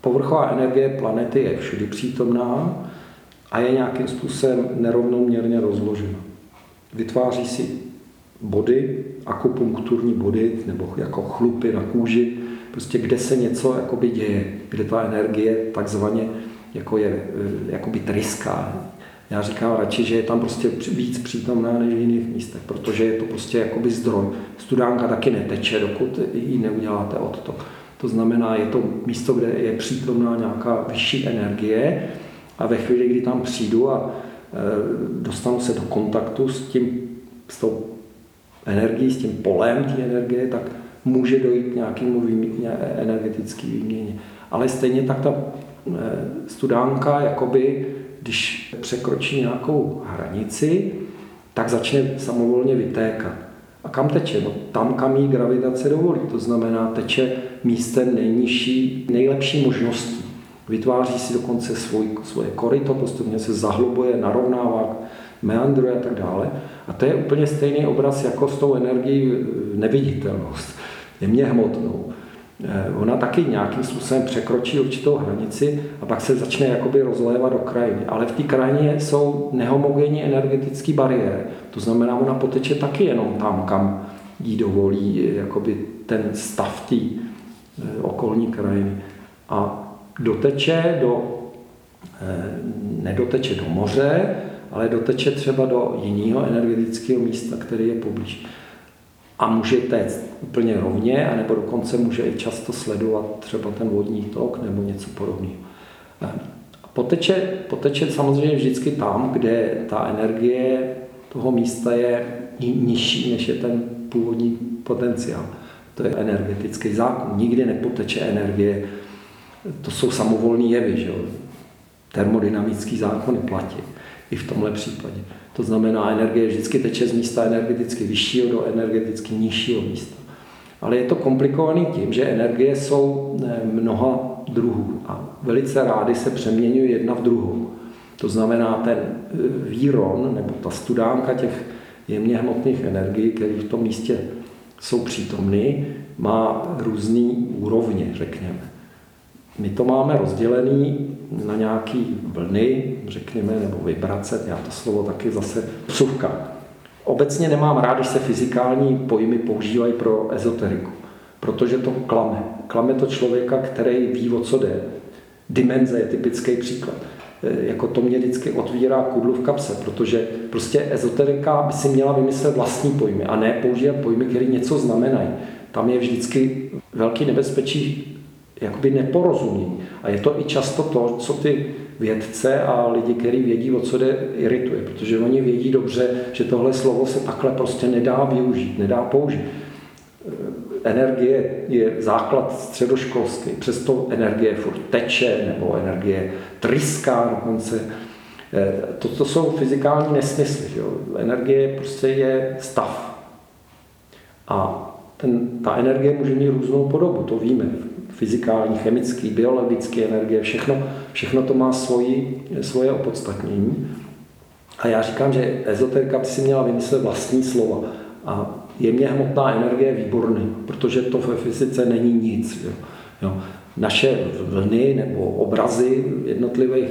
Povrchová energie planety je všudy přítomná a je nějakým způsobem nerovnoměrně rozložena. Vytváří si body, akupunkturní body, nebo jako chlupy na kůži, prostě kde se něco jakoby děje, kde ta energie takzvaně jako je eh, jakoby tryská. Já říkám radši, že je tam prostě víc přítomná než v jiných místech, protože je to prostě jakoby zdroj. Studánka taky neteče, dokud ji neuděláte odtok. To znamená, je to místo, kde je přítomná nějaká vyšší energie a ve chvíli, kdy tam přijdu a eh, dostanu se do kontaktu s tím, s tou energií, s tím polem té energie, tak může dojít k nějakému energetické výměně. Ale stejně tak ta eh, studánka, jakoby, když překročí nějakou hranici, tak začne samovolně vytékat. A kam teče? No, tam, kam jí gravitace dovolí. To znamená, teče místem nejnižší, nejlepší možností. Vytváří si dokonce svůj, svoje koryto, postupně se zahlubuje, narovnává, meandruje a tak dále. A to je úplně stejný obraz jako s tou energií neviditelnost, jemně hmotnou. Eh, ona taky nějakým způsobem překročí určitou hranici a pak se začne jakoby rozlévat do krajiny. Ale v té krajině jsou nehomogenní energetické bariéry. To znamená, ona poteče taky jenom tam, kam jí dovolí jakoby ten stav té eh, okolní krajiny. A doteče do, eh, nedoteče do moře, ale doteče třeba do jiného energetického místa, který je poblíž. A může téct úplně rovně, anebo dokonce může i často sledovat třeba ten vodní tok nebo něco podobného. Poteče, poteče samozřejmě vždycky tam, kde ta energie toho místa je nižší, než je ten původní potenciál. To je energetický zákon. Nikdy nepoteče energie. To jsou samovolné jevy, že jo? Termodynamický zákony platí i v tomhle případě. To znamená, energie vždycky teče z místa energeticky vyššího do energeticky nižšího místa. Ale je to komplikovaný tím, že energie jsou eh, mnoha druhů a velice rády se přeměňují jedna v druhou. To znamená, ten eh, výron nebo ta studánka těch jemně hmotných energií, které v tom místě jsou přítomny, má různé úrovně, řekněme. My to máme rozdělený na nějaký vlny, řekněme, nebo vibrace, já to slovo taky zase vsuvka. Obecně nemám rád, když se fyzikální pojmy používají pro ezoteriku, protože to klame. Klame to člověka, který ví, o co jde. Dimenze je typický příklad. E, jako to mě vždycky otvírá kudlu v kapse, protože prostě ezoterika by si měla vymyslet vlastní pojmy a ne používat pojmy, které něco znamenají. Tam je vždycky velký nebezpečí jakoby neporozumění. A je to i často to, co ty vědce a lidi, kteří vědí, o co jde, irituje, protože oni vědí dobře, že tohle slovo se takhle prostě nedá využít, nedá použít. Energie je základ středoškolský, přesto energie furt teče, nebo energie tryská dokonce. Toto to jsou fyzikální nesmysly. Jo? Energie prostě je stav. A ten, ta energie může mít různou podobu, to víme fyzikální, chemický, biologické energie, všechno, všechno to má svoji, svoje opodstatnění. A já říkám, že ezoterika by si měla vymyslet vlastní slova. A jemně hmotná energie je výborný, protože to ve fyzice není nic. Jo. Jo. Naše vlny nebo obrazy jednotlivých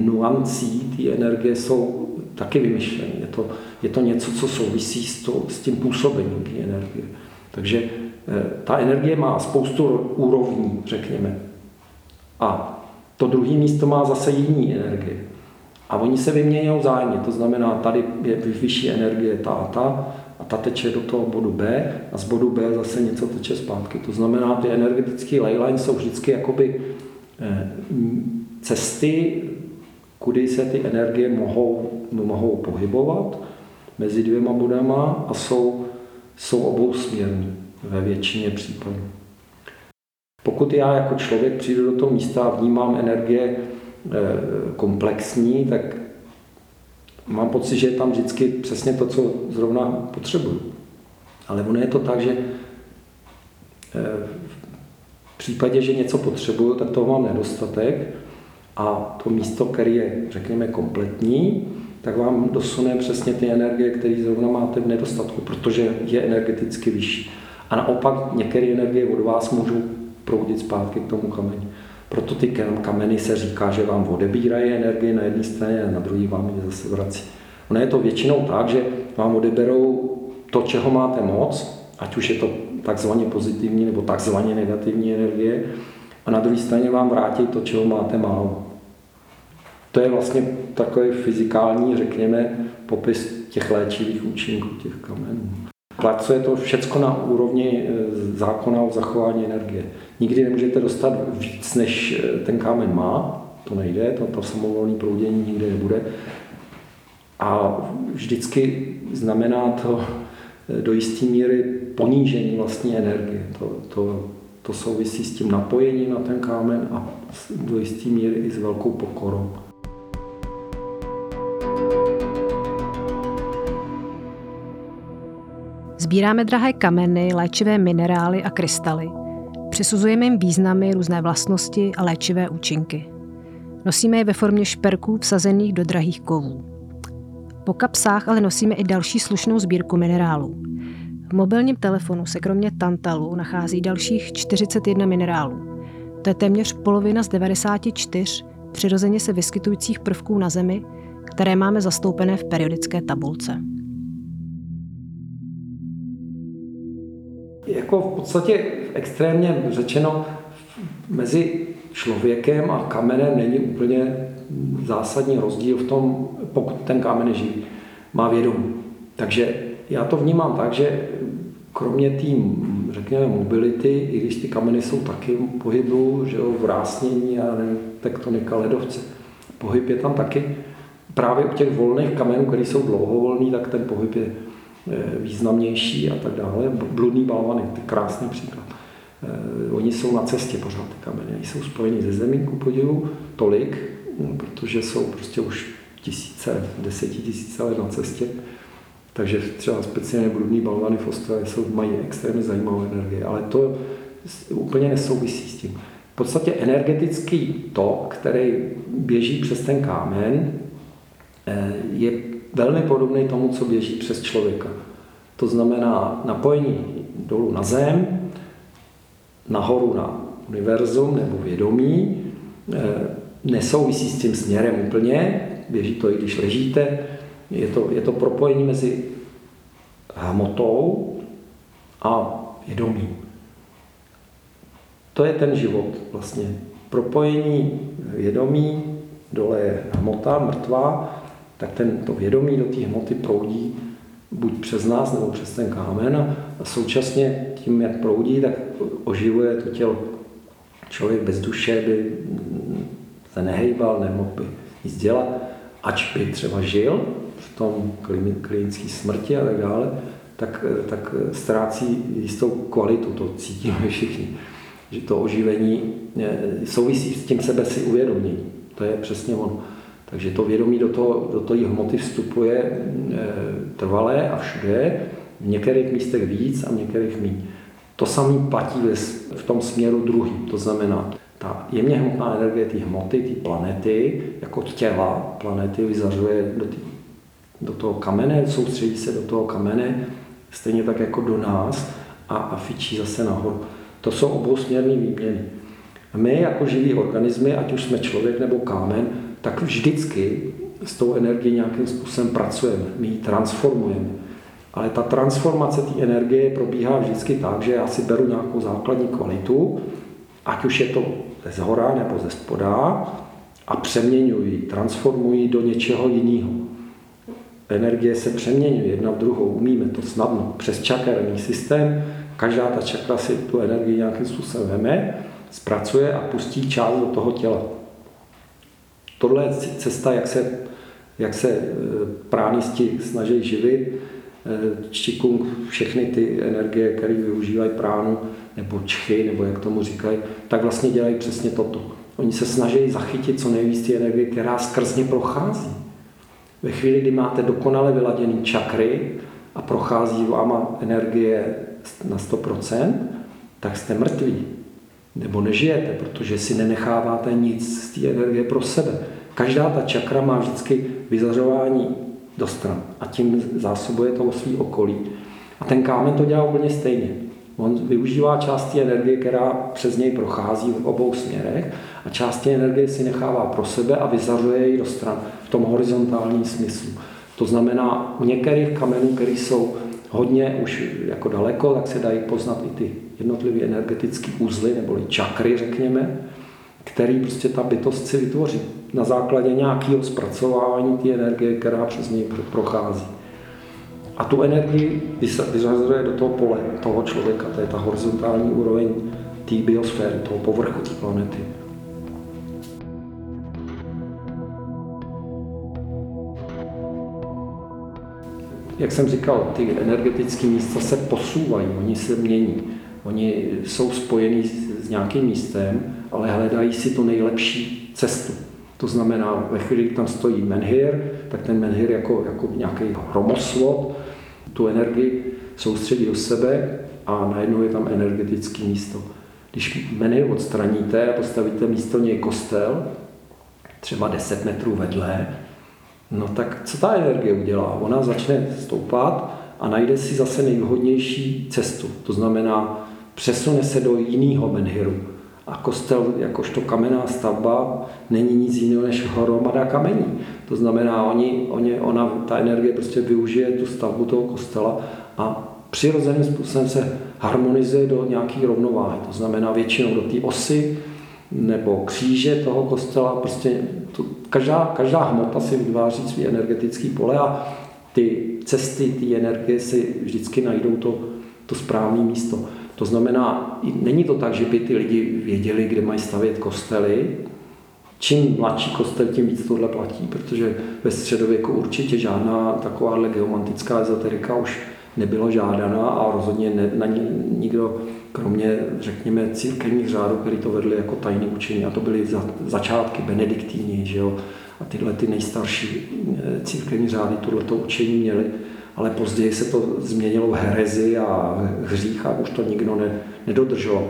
nuancí té energie jsou taky vymyšlené. Je to, je to něco, co souvisí s, to, s tím působením té energie. Takže ta energie má spoustu úrovní, řekněme. A to druhé místo má zase jiný energie. A oni se vyměňují zájemně, to znamená, tady je vyšší energie ta a ta, a ta teče do toho bodu B a z bodu B zase něco teče zpátky. To znamená, ty energetické leyline jsou vždycky jakoby eh, cesty, kudy se ty energie mohou, mohou pohybovat mezi dvěma bodama a jsou, jsou obousměrný ve většině případů. Pokud já jako člověk přijdu do toho místa a vnímám energie eh, komplexní, tak mám pocit, že je tam vždycky přesně to, co zrovna potřebuju. Ale ono je to tak, že eh, v případě, že něco potřebuju, tak toho mám nedostatek a to místo, které je, řekněme, kompletní, tak vám dosune přesně ty energie, které zrovna máte v nedostatku, protože je energeticky vyšší. A naopak některé energie od vás můžou proudit zpátky k tomu kameni. Proto ty kameny se říká, že vám odebírají energii na jedné straně a na druhé vám ji zase vrací. Ono je to většinou tak, že vám odeberou to, čeho máte moc, ať už je to takzvaně pozitivní nebo takzvaně negativní energie, a na druhé straně vám vrátí to, čeho máte málo. To je vlastně takový fyzikální, řekněme, popis těch léčivých účinků těch kamenů. Pracuje to všechno na úrovni e, zákona o zachování energie. Nikdy nemůžete dostat víc, než e, ten kámen má, to nejde, to, to samovolné proudění nikdy nebude. A vždycky znamená to e, do jisté míry ponížení vlastní energie. To, to, to souvisí s tím napojením na ten kámen a do jisté míry i s velkou pokorou. Sbíráme drahé kameny, léčivé minerály a krystaly. Přisuzujeme jim významy, různé vlastnosti a léčivé účinky. Nosíme je ve formě šperků vsazených do drahých kovů. Po kapsách ale nosíme i další slušnou sbírku minerálů. V mobilním telefonu se kromě tantalu nachází dalších 41 minerálů. To je téměř polovina z 94 přirozeně se vyskytujících prvků na Zemi, které máme zastoupené v periodické tabulce. Jako v podstatě extrémně řečeno, mezi člověkem a kamenem není úplně zásadní rozdíl v tom, pokud ten kámen živý, má vědomí. Takže já to vnímám tak, že kromě té, řekněme, mobility, i když ty kameny jsou taky pohybu, že jo, vrásnění a nevím, tektonika, ledovce, pohyb je tam taky. Právě u těch volných kamenů, které jsou dlouhovolný, tak ten pohyb je významnější a tak dále. Bludný balvany, to je krásný příklad. Eh, oni jsou na cestě pořád, ty kameny. Jsou spojeni ze zemí, ku podivu, tolik, hm, protože jsou prostě už tisíce, desetitisíce let na cestě. Takže třeba speciálně bludný balvany v Ostravě jsou, mají extrémně zajímavou energii, ale to úplně nesouvisí s tím. V podstatě energetický tok, který běží přes ten kámen, eh, je velmi podobný tomu, co běží přes člověka. To znamená napojení dolů na zem, nahoru na univerzum nebo vědomí, eh, nesouvisí s tím směrem úplně, běží to i když ležíte, je to, je to propojení mezi hmotou a vědomím. To je ten život vlastně. Propojení vědomí, dole je hmota, mrtvá, tak ten, to vědomí do té hmoty proudí buď přes nás nebo přes ten kámen a současně tím, jak proudí, tak oživuje to tělo. Člověk bez duše by se nehejbal, nemohl by nic dělat, ač by třeba žil v tom klinické smrti a tak dále, tak, tak ztrácí jistou kvalitu, to cítíme všichni. Že to oživení souvisí s tím sebe si uvědomění. To je přesně ono. Takže to vědomí do, toho, do té hmoty vstupuje e, trvalé a všude, v některých místech víc a v některých méně. To samé platí v tom směru druhý. To znamená, ta jemně hmotná energie té hmoty, té planety, jako těla planety vyzařuje do, tý, do toho kamene, soustředí se do toho kamene, stejně tak jako do nás a, a fičí zase nahoru. To jsou obousměrné výměny. My jako živí organismy, ať už jsme člověk nebo kámen, tak vždycky s tou energií nějakým způsobem pracujeme, my ji transformujeme. Ale ta transformace té energie probíhá vždycky tak, že já si beru nějakou základní kvalitu, ať už je to ze zhora nebo ze spoda, a přeměňuji, transformuji do něčeho jiného. Energie se přeměňuje jedna v druhou, umíme to snadno. Přes čakerný systém, každá ta čakra si tu energii nějakým způsobem veme, zpracuje a pustí část do toho těla tohle je cesta, jak se, jak se e, pránisti snaží živit. Čikung, všechny ty energie, které využívají pránu, nebo čchy, nebo jak tomu říkají, tak vlastně dělají přesně toto. Oni se snaží zachytit co nejvíc ty energie, která skrz ně prochází. Ve chvíli, kdy máte dokonale vyladěný čakry a prochází váma energie na 100%, tak jste mrtví. Nebo nežijete, protože si nenecháváte nic z té energie pro sebe. Každá ta čakra má vždycky vyzařování do stran a tím zásobuje to svý okolí. A ten kámen to dělá úplně stejně. On využívá část té energie, která přes něj prochází v obou směrech a část té energie si nechává pro sebe a vyzařuje ji do stran v tom horizontálním smyslu. To znamená, u některých kamenů, které jsou hodně už jako daleko, tak se dají poznat i ty jednotlivé energetické úzly, neboli čakry, řekněme, který prostě ta bytost si vytvoří na základě nějakého zpracování té energie, která přes něj prochází. A tu energii vyřazuje do toho pole toho člověka, to je ta horizontální úroveň té biosféry, toho povrchu té planety. Jak jsem říkal, ty energetické místa se posouvají, oni se mění. Oni jsou spojení s nějakým místem, ale hledají si to nejlepší cestu. To znamená, ve chvíli, kdy tam stojí menhir, tak ten menhir jako, jako nějaký hromosvod tu energii soustředí do sebe a najednou je tam energetické místo. Když menhir odstraníte a postavíte místo něj kostel, třeba 10 metrů vedle, no tak co ta energie udělá? Ona začne stoupat a najde si zase nejvhodnější cestu. To znamená, přesune se do jiného menhiru. A kostel, jakožto kamenná stavba, není nic jiného než hromada kamení. To znamená, oni, oni, ona, ta energie prostě využije tu stavbu toho kostela a přirozeným způsobem se harmonizuje do nějaké rovnováhy. To znamená většinou do té osy nebo kříže toho kostela. Prostě to, každá, každá hmota si vytváří svý energetický pole a ty cesty ty energie si vždycky najdou to, to správné místo. To znamená, není to tak, že by ty lidi věděli, kde mají stavět kostely. Čím mladší kostel, tím víc tohle platí, protože ve středověku určitě žádná taková geomantická ezoterika už nebyla žádaná a rozhodně ne, na ní nikdo, kromě, řekněme, církevních řádů, který to vedli jako tajné učení, a to byly za, začátky benediktíni, že jo, a tyhle ty nejstarší eh, církevní řády tohleto učení měly, ale později se to změnilo v herezi a hřích a už to nikdo ne, nedodržoval.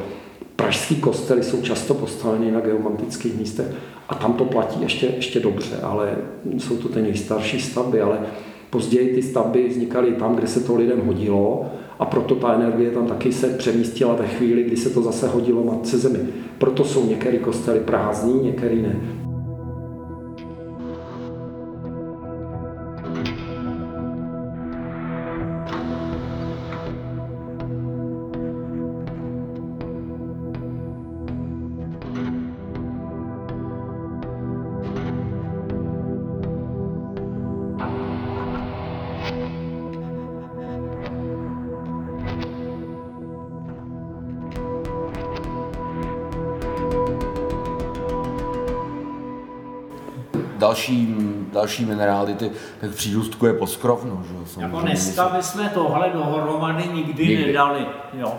Pražský kostely jsou často postaveny na geomantických místech a tam to platí ještě, ještě dobře, ale jsou to ty nejstarší stavby, ale později ty stavby vznikaly tam, kde se to lidem hodilo a proto ta energie tam taky se přemístila ve chvíli, kdy se to zase hodilo matce zemi. Proto jsou některé kostely prázdní, některé ne. Další, další minerály, ty, tak v přídustku je poskrovno. Že? Jako dneska bychom tohle dohromady nikdy, nikdy. nedali. Jo.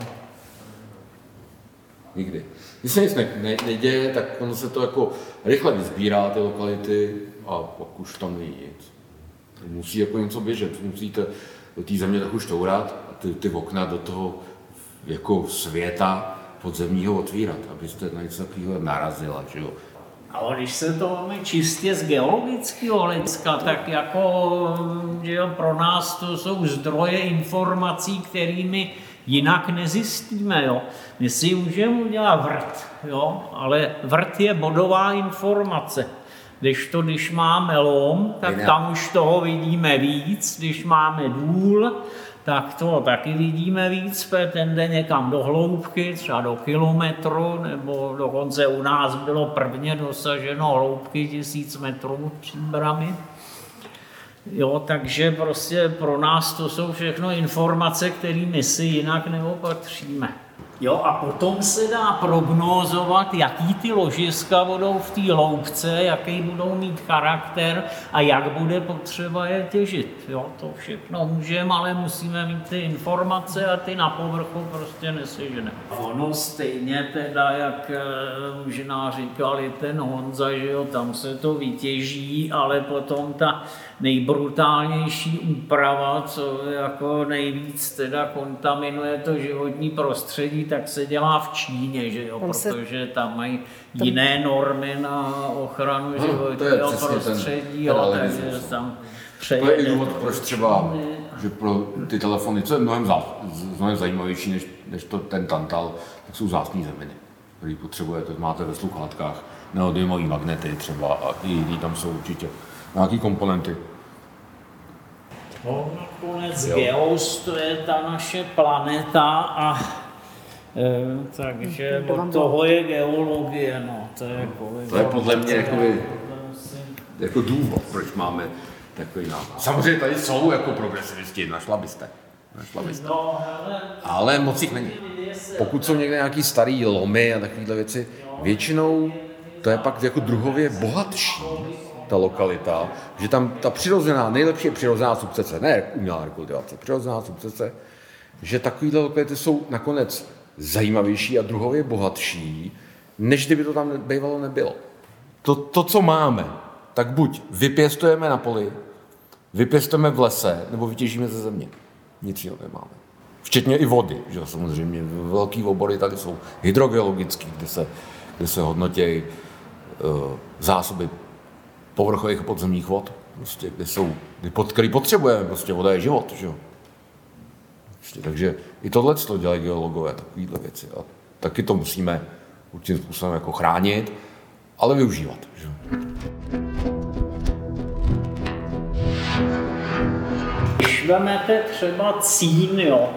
Nikdy. Když se nic ne, ne, neděje, tak ono se to jako rychle vyzbírá ty lokality a pak už tam není nic. Musí jako něco běžet, musíte do té země trochu štourat a ty, ty okna do toho jako světa podzemního otvírat, abyste na něco takového narazila. Že jo? Ale když se to máme čistě z geologického hlediska, tak jako že jo, pro nás to jsou zdroje informací, kterými jinak nezjistíme. Jo. My si můžeme udělat vrt, jo, ale vrt je bodová informace. Když to, když máme lom, tak tam už toho vidíme víc, když máme důl, tak to taky vidíme víc, ten jde někam do hloubky, třeba do kilometru, nebo dokonce u nás bylo prvně dosaženo hloubky tisíc metrů příbrami. Jo, takže prostě pro nás to jsou všechno informace, kterými si jinak neopatříme. Jo, a potom se dá prognózovat, jaký ty ložiska budou v té hloubce, jaký budou mít charakter a jak bude potřeba je těžit. Jo, to všechno můžeme, ale musíme mít ty informace a ty na povrchu prostě neseženeme. Ono stejně teda, jak eh, možná říkali ten Honza, že jo, tam se to vytěží, ale potom ta nejbrutálnější úprava, co jako nejvíc teda kontaminuje to životní prostředí, tak se dělá v Číně, že jo, se... protože tam mají jiné normy na ochranu no, životního prostředí, ten, jo, takže tam přejede. To je i důvod, proč třeba, že pro ty telefony, co je mnohem, zá, mnohem zajímavější než, než to, ten tantal, tak jsou zásný zeminy, který potřebujete, máte ve sluchátkách, neodjemový magnety třeba a i jiný tam jsou určitě nějaký komponenty. No, nakonec Geos, to je ta naše planeta a e, takže od toho je geologie, no, to je jako... To je podle mě jakoby, jako důvod, proč máme takový nápad. Samozřejmě tady jsou jako progresivisti, našla byste. Našla byste. No, ale moc jich není. Pokud jsou někde nějaký starý lomy a takovéhle věci, většinou to je pak jako druhově bohatší ta lokalita, že tam ta přirozená, nejlepší je přirozená subcese, ne umělá rekultivace, přirozená subcese, že takovéhle lokality jsou nakonec zajímavější a druhově bohatší, než kdyby to tam bývalo nebylo. To, to, co máme, tak buď vypěstujeme na poli, vypěstujeme v lese, nebo vytěžíme ze země. Nic jiného nemáme. Včetně i vody, že samozřejmě. Velký obory tady jsou hydrogeologický, kde se, kde se hodnotí uh, zásoby povrchových podzemních vod, prostě, kde jsou, kde pod, který potřebujeme, prostě voda je život, že. Prostě, takže i tohle to dělají geologové, takovéhle věci. A taky to musíme určitým způsobem jako chránit, ale využívat. Že? Když vezmete třeba cín, jo,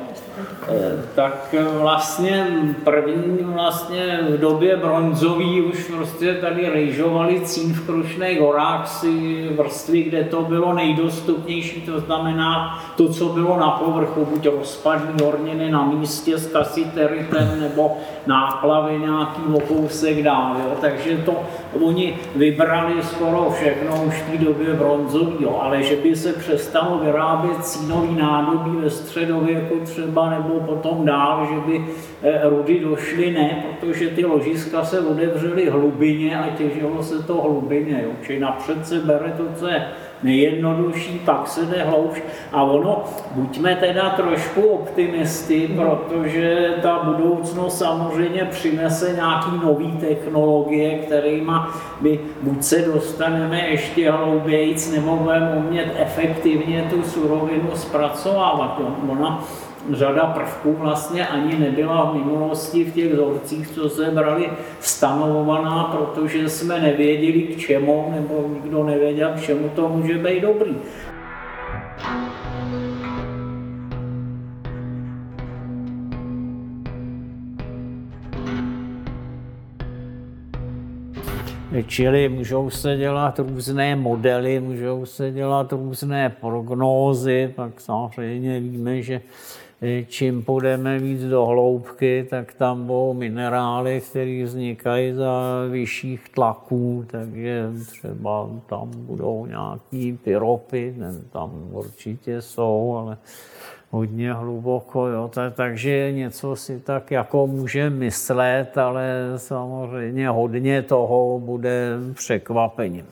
tak vlastně první vlastně v době bronzový už prostě tady rejžovali cín v Krušných horách si vrstvy, kde to bylo nejdostupnější, to znamená to, co bylo na povrchu, buď rozpadní horniny na místě s kasteritem nebo náplavy nějaký o kousek dál. Jo. Takže to oni vybrali skoro všechno už v té době bronzový, jo. ale že by se přestalo vyrábět cínový nádobí ve středověku třeba nebo potom dál, že by eh, rudy došly, ne, protože ty ložiska se otevřely hlubině a těžilo se to hlubině. Jo. Čili napřed se bere to, co je nejjednodušší, pak se jde hloubš. A ono, buďme teda trošku optimisty, protože ta budoucnost samozřejmě přinese nějaký nový technologie, kterými by buď se dostaneme ještě hloubějíc, nebo budeme umět efektivně tu surovinu zpracovávat. Ona řada prvků vlastně ani nebyla v minulosti v těch vzorcích, co se brali, stanovovaná, protože jsme nevěděli k čemu, nebo nikdo nevěděl, k čemu to může být dobrý. Čili můžou se dělat různé modely, můžou se dělat různé prognózy, pak samozřejmě víme, že čím půjdeme víc do hloubky, tak tam budou minerály, které vznikají za vyšších tlaků, takže třeba tam budou nějaký pyropy, tam určitě jsou, ale hodně hluboko, jo, takže něco si tak jako může myslet, ale samozřejmě hodně toho bude překvapením.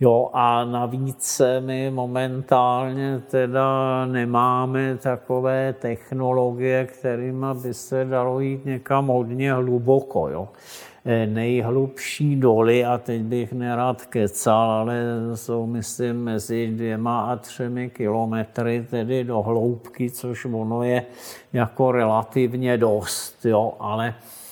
Jo, a navíc my momentálně teda nemáme takové technologie, kterými by se dalo jít někam hodně hluboko. Jo. E, nejhlubší doly, a teď bych nerad kecal, ale jsou, myslím, mezi dvěma a třemi kilometry, tedy do hloubky, což ono je jako relativně dost, jo, ale Eh,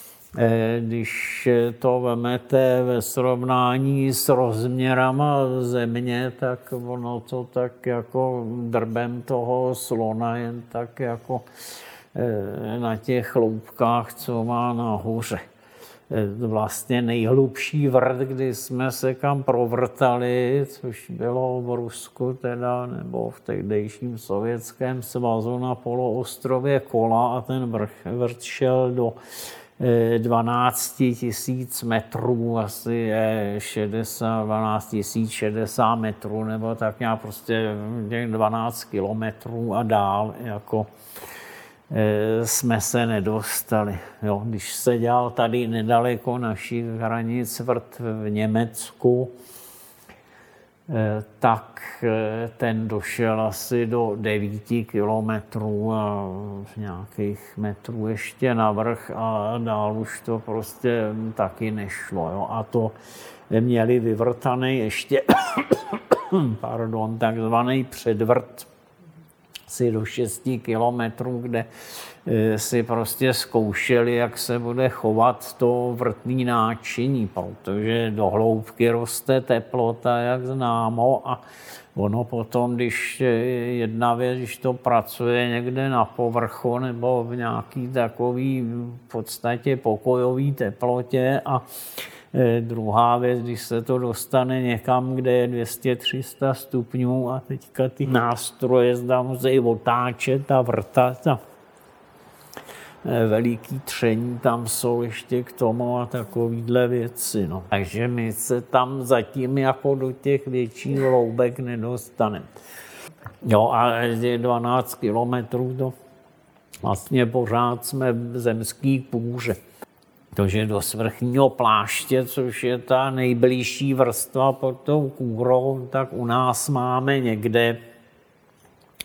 když to vemete ve srovnání s rozměrama země, tak ono to tak jako drbem toho slona jen tak jako eh, na těch chloupkách, co má nahoře. vlastně nejhlubší vrt, kdy jsme se kam provrtali, což bylo v Rusku teda, nebo v tehdejším sovětském svazu na poloostrově Kola a ten vrch, vrt šel do 12 eh, tisíc metrů, asi je 60, 12 tisíc 60 metrů, nebo tak nějak prostě 12 kilometrů a dál, jako Eh, jsme se nedostali. Jo, když se dělal tady nedaleko našich hranic vrt v Německu, tak eh, ten došel asi do 9 kilometrů a nějakých metrů ještě navrch a dál už to prostě taky nešlo. Jo. A to měli vyvrtaný ještě, pardon, takzvaný předvrt asi do 6 kilometrů, kde eh, si prostě zkoušeli, jak se bude chovat to vrtný náčiní, protože do hloubky roste teplota, jak známo, a ono potom, když eh, jedna věc, když to pracuje někde na povrchu nebo v nějaký takový v podstatě pokojový teplotě a druhá věc, když se to dostane někam, kde je 200-300 stupňů a teďka ty nástroje zda musí otáčet a vrtat a eh, veliký tření tam jsou ještě k tomu a takovýhle věci. No. Takže my se tam zatím jako do těch větších loubek nedostaneme. Jo a 12 kilometrů to vlastně pořád jsme v zemský půře protože do svrchního pláště, což je ta nejbližší vrstva pod tou kůrou, tak u nás máme někde,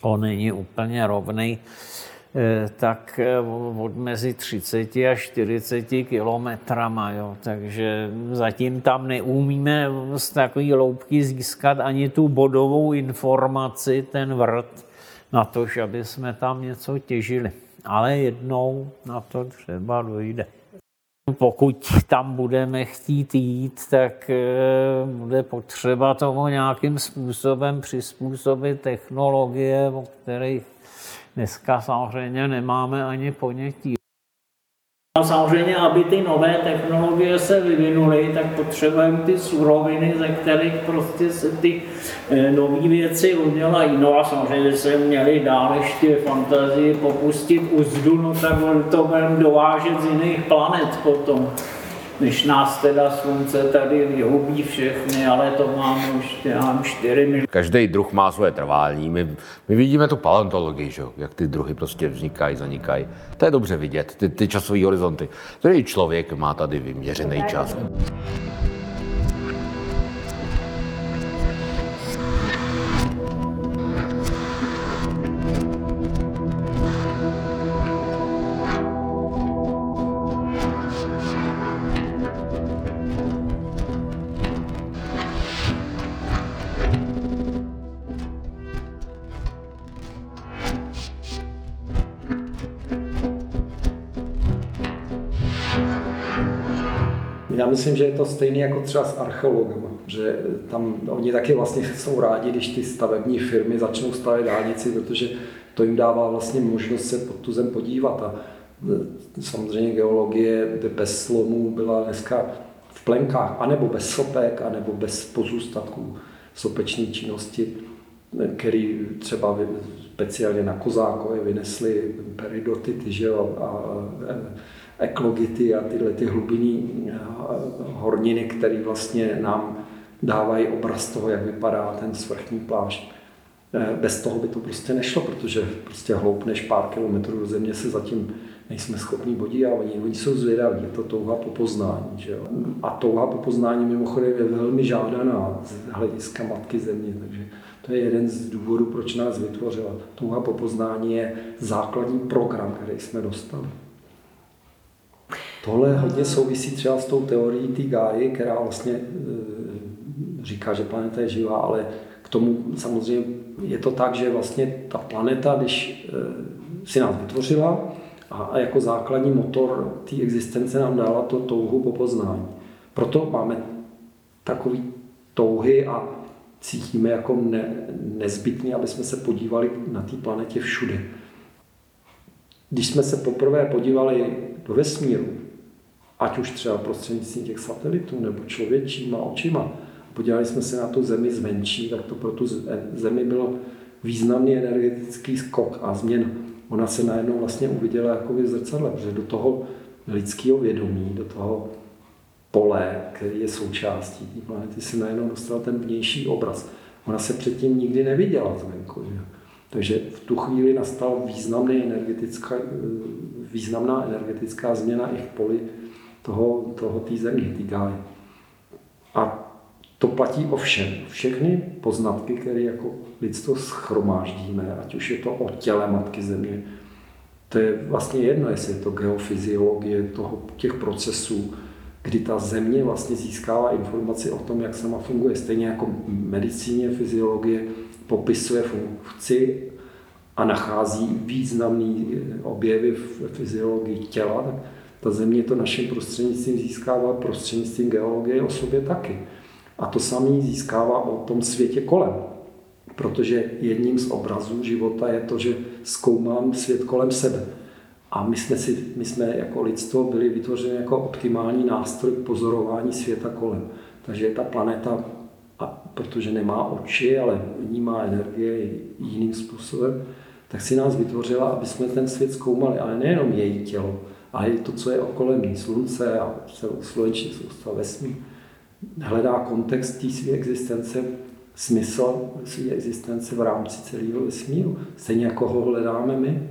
on není úplně rovný, eh, tak eh, od mezi 30 a 40 kilometrama, jo. takže zatím tam neumíme z takové loupky získat ani tu bodovou informaci, ten vrt, na to, aby jsme tam něco těžili. Ale jednou na to třeba dojde. Pokud tam budeme chtít jít, tak eh, bude potřeba tomu nějakým způsobem přizpůsobit technologie, o kterých dneska samozřejmě nemáme ani ponětí. A samozřejmě, aby ty nové technologie se vyvinuly, tak potřebujeme ty suroviny, ze kterých prostě se ty eh, nové věci udělají. No a samozřejmě se měli dál ještě fantazii popustit uzdu, no tak to budeme dovážet z jiných planet potom než nás teda slunce tady vyhubí všechny, ale to máme už já 4 miliony. Každý druh má svoje trvání. My, my vidíme tu paleontologii, že? jak ty druhy prostě vznikají, zanikají. To je dobře vidět, ty, ty časové horizonty. Který člověk má tady vyměřený čas. Já myslím, že je to stejné jako třeba s archeologama, že tam oni taky vlastně jsou rádi, když ty stavební firmy začnou stavět dálnici, protože to jim dává vlastně možnost se pod tu zem podívat. A e, samozřejmě geologie bez slomů byla dneska v plenkách, anebo bez sopek, anebo bez pozůstatků sopeční činnosti, který třeba speciálně na Kozákově vynesli peridotity že jo, a, a eklogity a tyhle ty hlubinní eh, horniny, které vlastně nám dávají obraz toho, jak vypadá ten svrchní plášť. Eh, bez toho by to prostě nešlo, protože prostě hloupneš pár kilometrů do země se zatím nejsme schopní bodí a oni, oni jsou zvědaví, je to touha po poznání. Že jo? A touha po poznání mimochodem je velmi žádaná z hlediska matky země, takže to je jeden z důvodů, proč nás vytvořila. Touha po poznání je základní program, který jsme dostali. Tohle hodně souvisí třeba s tou teorií té Gáji, která vlastně e, říká, že planeta je živá, ale k tomu samozřejmě je to tak, že vlastně ta planeta, když e, si nás vytvořila a jako základní motor té existence nám dala to touhu po poznání. Proto máme takový touhy a cítíme jako ne, nezbytně, aby jsme se podívali na té planetě všude. Když jsme se poprvé podívali do vesmíru, ať už třeba prostřednictvím těch satelitů nebo člověčíma očima, podívali jsme se na tu zemi zvenčí, tak to pro tu zemi bylo významný energetický skok a změna. Ona se najednou vlastně uviděla jako v zrcadle, protože do toho lidského vědomí, do toho pole, který je součástí té planety, se najednou dostal ten vnější obraz. Ona se předtím nikdy neviděla zvenku. Že? Takže v tu chvíli nastala významný energetická, významná energetická změna i v poli toho, toho té země, té gáje. A to platí o všem. Všechny poznatky, které jako lidstvo schromáždíme, ať už je to o těle Matky Země, to je vlastně jedno, jestli je to geofyziologie toho, těch procesů, kdy ta země vlastně získává informaci o tom, jak sama funguje. Stejně jako medicíně, fyziologie popisuje funkci a nachází významné objevy v fyziologii těla, tak ta země to naším prostřednictvím získává prostřednictvím geologie o sobě taky. A to samé získává o tom světě kolem. Protože jedním z obrazů života je to, že zkoumám svět kolem sebe. A my jsme, si, my jsme jako lidstvo byli vytvořeni jako optimální nástroj k pozorování světa kolem. Takže ta planeta, a protože nemá oči, ale vnímá energie jiným způsobem, tak si nás vytvořila, aby jsme ten svět zkoumali, ale nejenom její tělo, ale i to, co je okolo ní, slunce a sluneční soustava vesmír hledá kontext té své existence, smysl své existence v rámci celého vesmíru. Stejně jako ho hledáme my.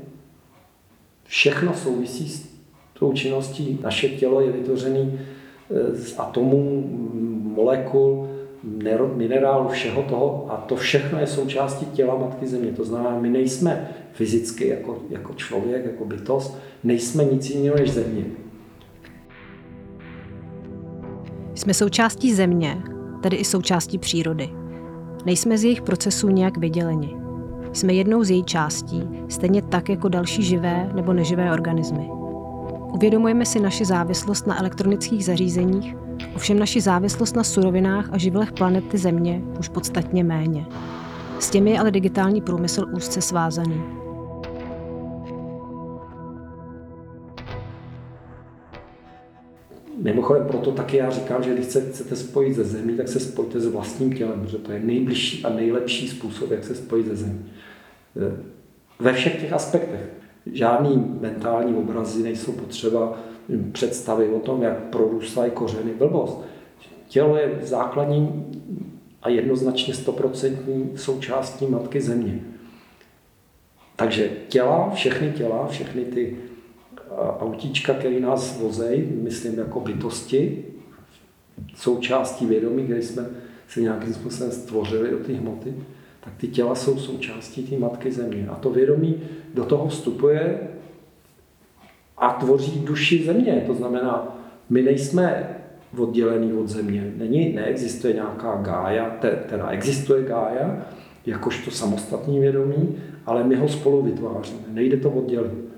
Všechno souvisí s tou činností. Naše tělo je vytvořené eh, z atomů, molekul, minerálu, všeho toho a to všechno je součástí těla Matky Země. To znamená, my nejsme fyzicky jako, jako člověk, jako bytost, nejsme nic jiného než Země. Jsme součástí země, tedy i součástí přírody. Nejsme z jejich procesů nějak vyděleni. Jsme jednou z její částí, stejně tak jako další živé nebo neživé organismy. Uvědomujeme si naši závislost na elektronických zařízeních, ovšem naši závislost na surovinách a živlech planety Země už podstatně méně. S těmi je ale digitální průmysl úzce svázaný. Mimochodem proto taky já říkám, že když se chcete spojit ze zemí, tak se spojte s vlastním tělem, protože to je nejbližší a nejlepší způsob, jak se spojit ze zemí. Ve všech těch aspektech. Žádný mentální obrazy nejsou potřeba představy o tom, jak prorůstají kořeny blbost. Tělo je základní a jednoznačně stoprocentní součástí matky země. Takže těla, všechny těla, všechny ty autíčka, který nás vozejí, myslím jako bytosti, součástí vědomí, kde jsme se nějakým způsobem stvořili do té hmoty, tak ty těla jsou součástí té matky země. A to vědomí do toho vstupuje a tvoří duši země. To znamená, my nejsme oddělený od země. Není, neexistuje nějaká gája, teda existuje gája, jakožto samostatný vědomí, ale my ho spolu vytváříme. Nejde to oddělit.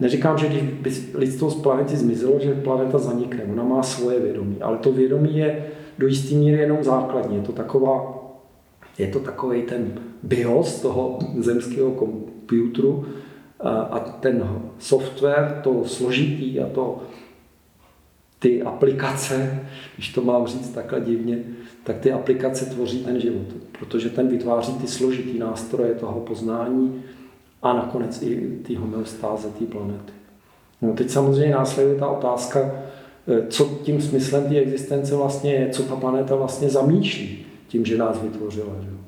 Neříkám, že když by lidstvo z planety zmizelo, že planeta zanikne. Ona má svoje vědomí, ale to vědomí je do jisté míry jenom základní. Je to, taková, je to takový ten BIOS toho zemského komputeru a ten software, to složitý a to ty aplikace, když to mám říct takhle divně, tak ty aplikace tvoří ten život, protože ten vytváří ty složitý nástroje toho poznání, a nakonec i ty homeostáze té planety. No teď samozřejmě následuje ta otázka, eh, co tím smyslem té existence vlastně je, co ta planeta vlastně zamýšlí tím, že nás vytvořila. Že?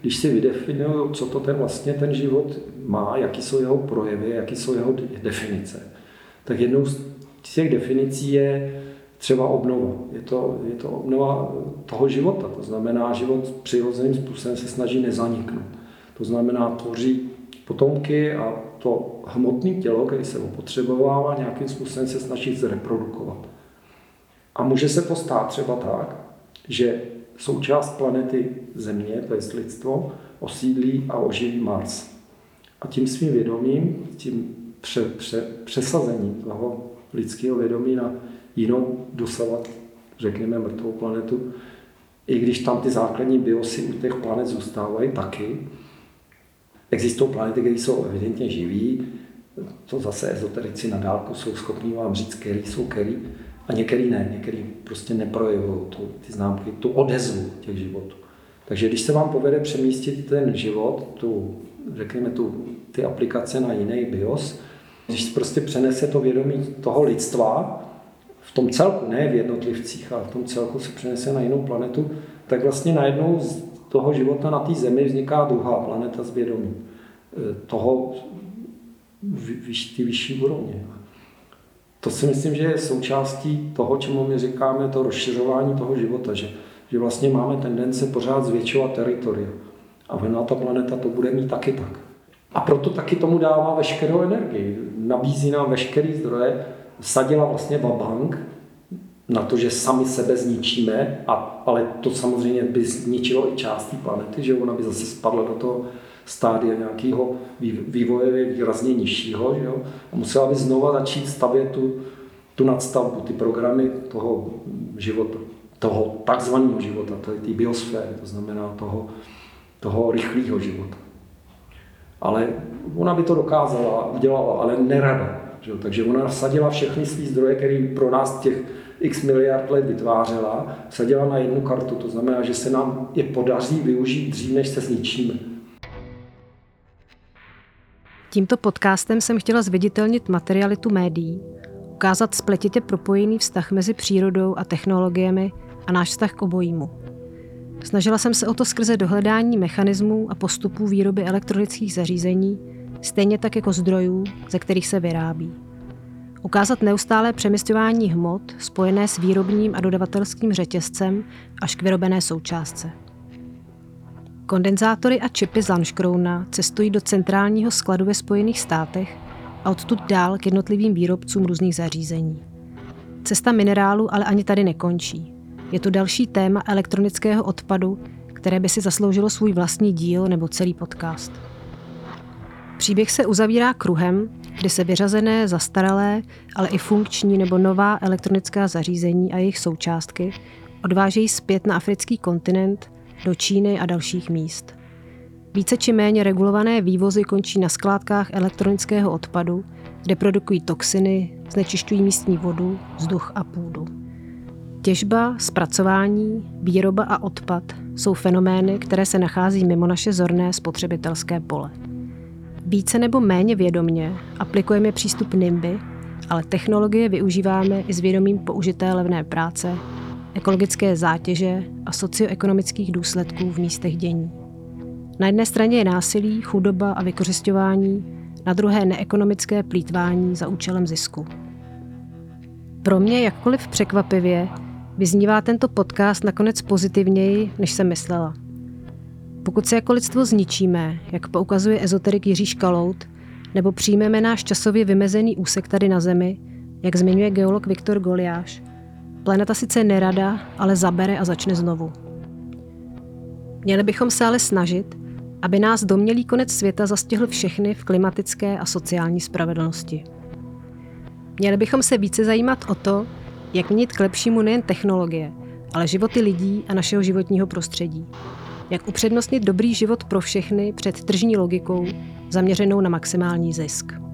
Když si vydefinuju, co to ten vlastně ten život má, jaký jsou jeho projevy, jaký jsou jeho definice, tak jednou z těch definicí je třeba obnova. Je to, je to obnova toho života. To znamená, život přirozeným způsobem se snaží nezaniknout. To znamená, tvoří potomky a to hmotné tělo, které se opotřebovává, nějakým způsobem se snaží zreprodukovat. A může se to stát třeba tak, že součást planety Země, to je lidstvo, osídlí a oživí Mars. A tím svým vědomím, tím pře, pře, přesazením toho lidského vědomí na jinou dosavat, řekněme, mrtvou planetu, i když tam ty základní biosy u těch planet zůstávají taky, Existují planety, které jsou evidentně živí, to zase ezoterici na dálku jsou schopní vám říct, který jsou který, a některý ne, některý prostě neprojevují tu, ty známky, tu odezvu těch životů. Takže když se vám povede přemístit ten život, tu, řekněme, tu, ty aplikace na jiný BIOS, když prostě přenese to vědomí toho lidstva, v tom celku, ne v jednotlivcích, ale v tom celku se přenese na jinou planetu, tak vlastně najednou z toho života na té Zemi vzniká druhá planeta s vědomím. E, toho, ty vyšší úrovně. To si myslím, že je součástí toho, čemu my říkáme to rozšiřování toho života, že, že vlastně máme tendence pořád zvětšovat teritoria. A ona ta planeta to bude mít taky tak. A proto taky tomu dává veškerou energii. Nabízí nám veškerý zdroje, sadila vlastně babank na to, že sami sebe zničíme, a, ale to samozřejmě by zničilo i část té planety, že ona by zase spadla do toho stádia nějakého vývoje výrazně nižšího. Že jo? A musela by znova začít stavět tu, tu nadstavbu, ty programy toho života, toho takzvaného života, té biosféry, to znamená toho, toho rychlého života. Ale ona by to dokázala, udělala, ale nerada. Že jo? Takže ona vsadila všechny své zdroje, které pro nás těch x miliard let vytvářela, vsadila na jednu kartu. To znamená, že se nám je podaří využít dřív, než se zničíme. Tímto podcastem jsem chtěla zviditelnit materialitu médií, ukázat spletitě propojený vztah mezi přírodou a technologiemi a náš vztah k obojímu. Snažila jsem se o to skrze dohledání mechanismů a postupů výroby elektronických zařízení, stejně tak jako zdrojů, ze kterých se vyrábí. Ukázat neustálé přemysťování hmot spojené s výrobním a dodavatelským řetězcem až k vyrobené součástce. Kondenzátory a čipy z Lanškrouna cestují do centrálního skladu ve Spojených státech a odtud dál k jednotlivým výrobcům různých zařízení. Cesta minerálu ale ani tady nekončí. Je to další téma elektronického odpadu, které by si zasloužilo svůj vlastní díl nebo celý podcast. Příběh se uzavírá kruhem, kdy se vyřazené, zastaralé, ale i funkční nebo nová elektronická zařízení a jejich součástky odvážejí zpět na africký kontinent, do Číny a dalších míst. Více či méně regulované vývozy končí na skládkách elektronického odpadu, kde produkují toxiny, znečišťují místní vodu, vzduch a půdu. Těžba, zpracování, výroba a odpad jsou fenomény, které se nachází mimo naše zorné spotřebitelské pole. Více nebo méně vědomně aplikujeme přístup NIMBY, ale technologie využíváme i s vědomím použité levné práce, ekologické zátěže a socioekonomických důsledků v místech dění. Na jedné straně je násilí, chudoba a vykořišťování, na druhé neekonomické plítvání za účelem zisku. Pro mě, jakkoliv překvapivě, vyznívá tento podcast nakonec pozitivněji, než jsem myslela. Pokud se jako lidstvo zničíme, jak poukazuje ezoterik Jiří Škalout, nebo přijmeme náš časově vymezený úsek tady na Zemi, jak zmiňuje geolog Viktor Goliáš, planeta sice nerada, ale zabere a začne znovu. Měli bychom se ale snažit, aby nás domělý konec světa zastihl všechny v klimatické a sociální spravedlnosti. Měli bychom se více zajímat o to, jak měnit k lepšímu nejen technologie, ale životy lidí a našeho životního prostředí. Jak upřednostnit dobrý život pro všechny před tržní logikou, zaměřenou na maximální zisk.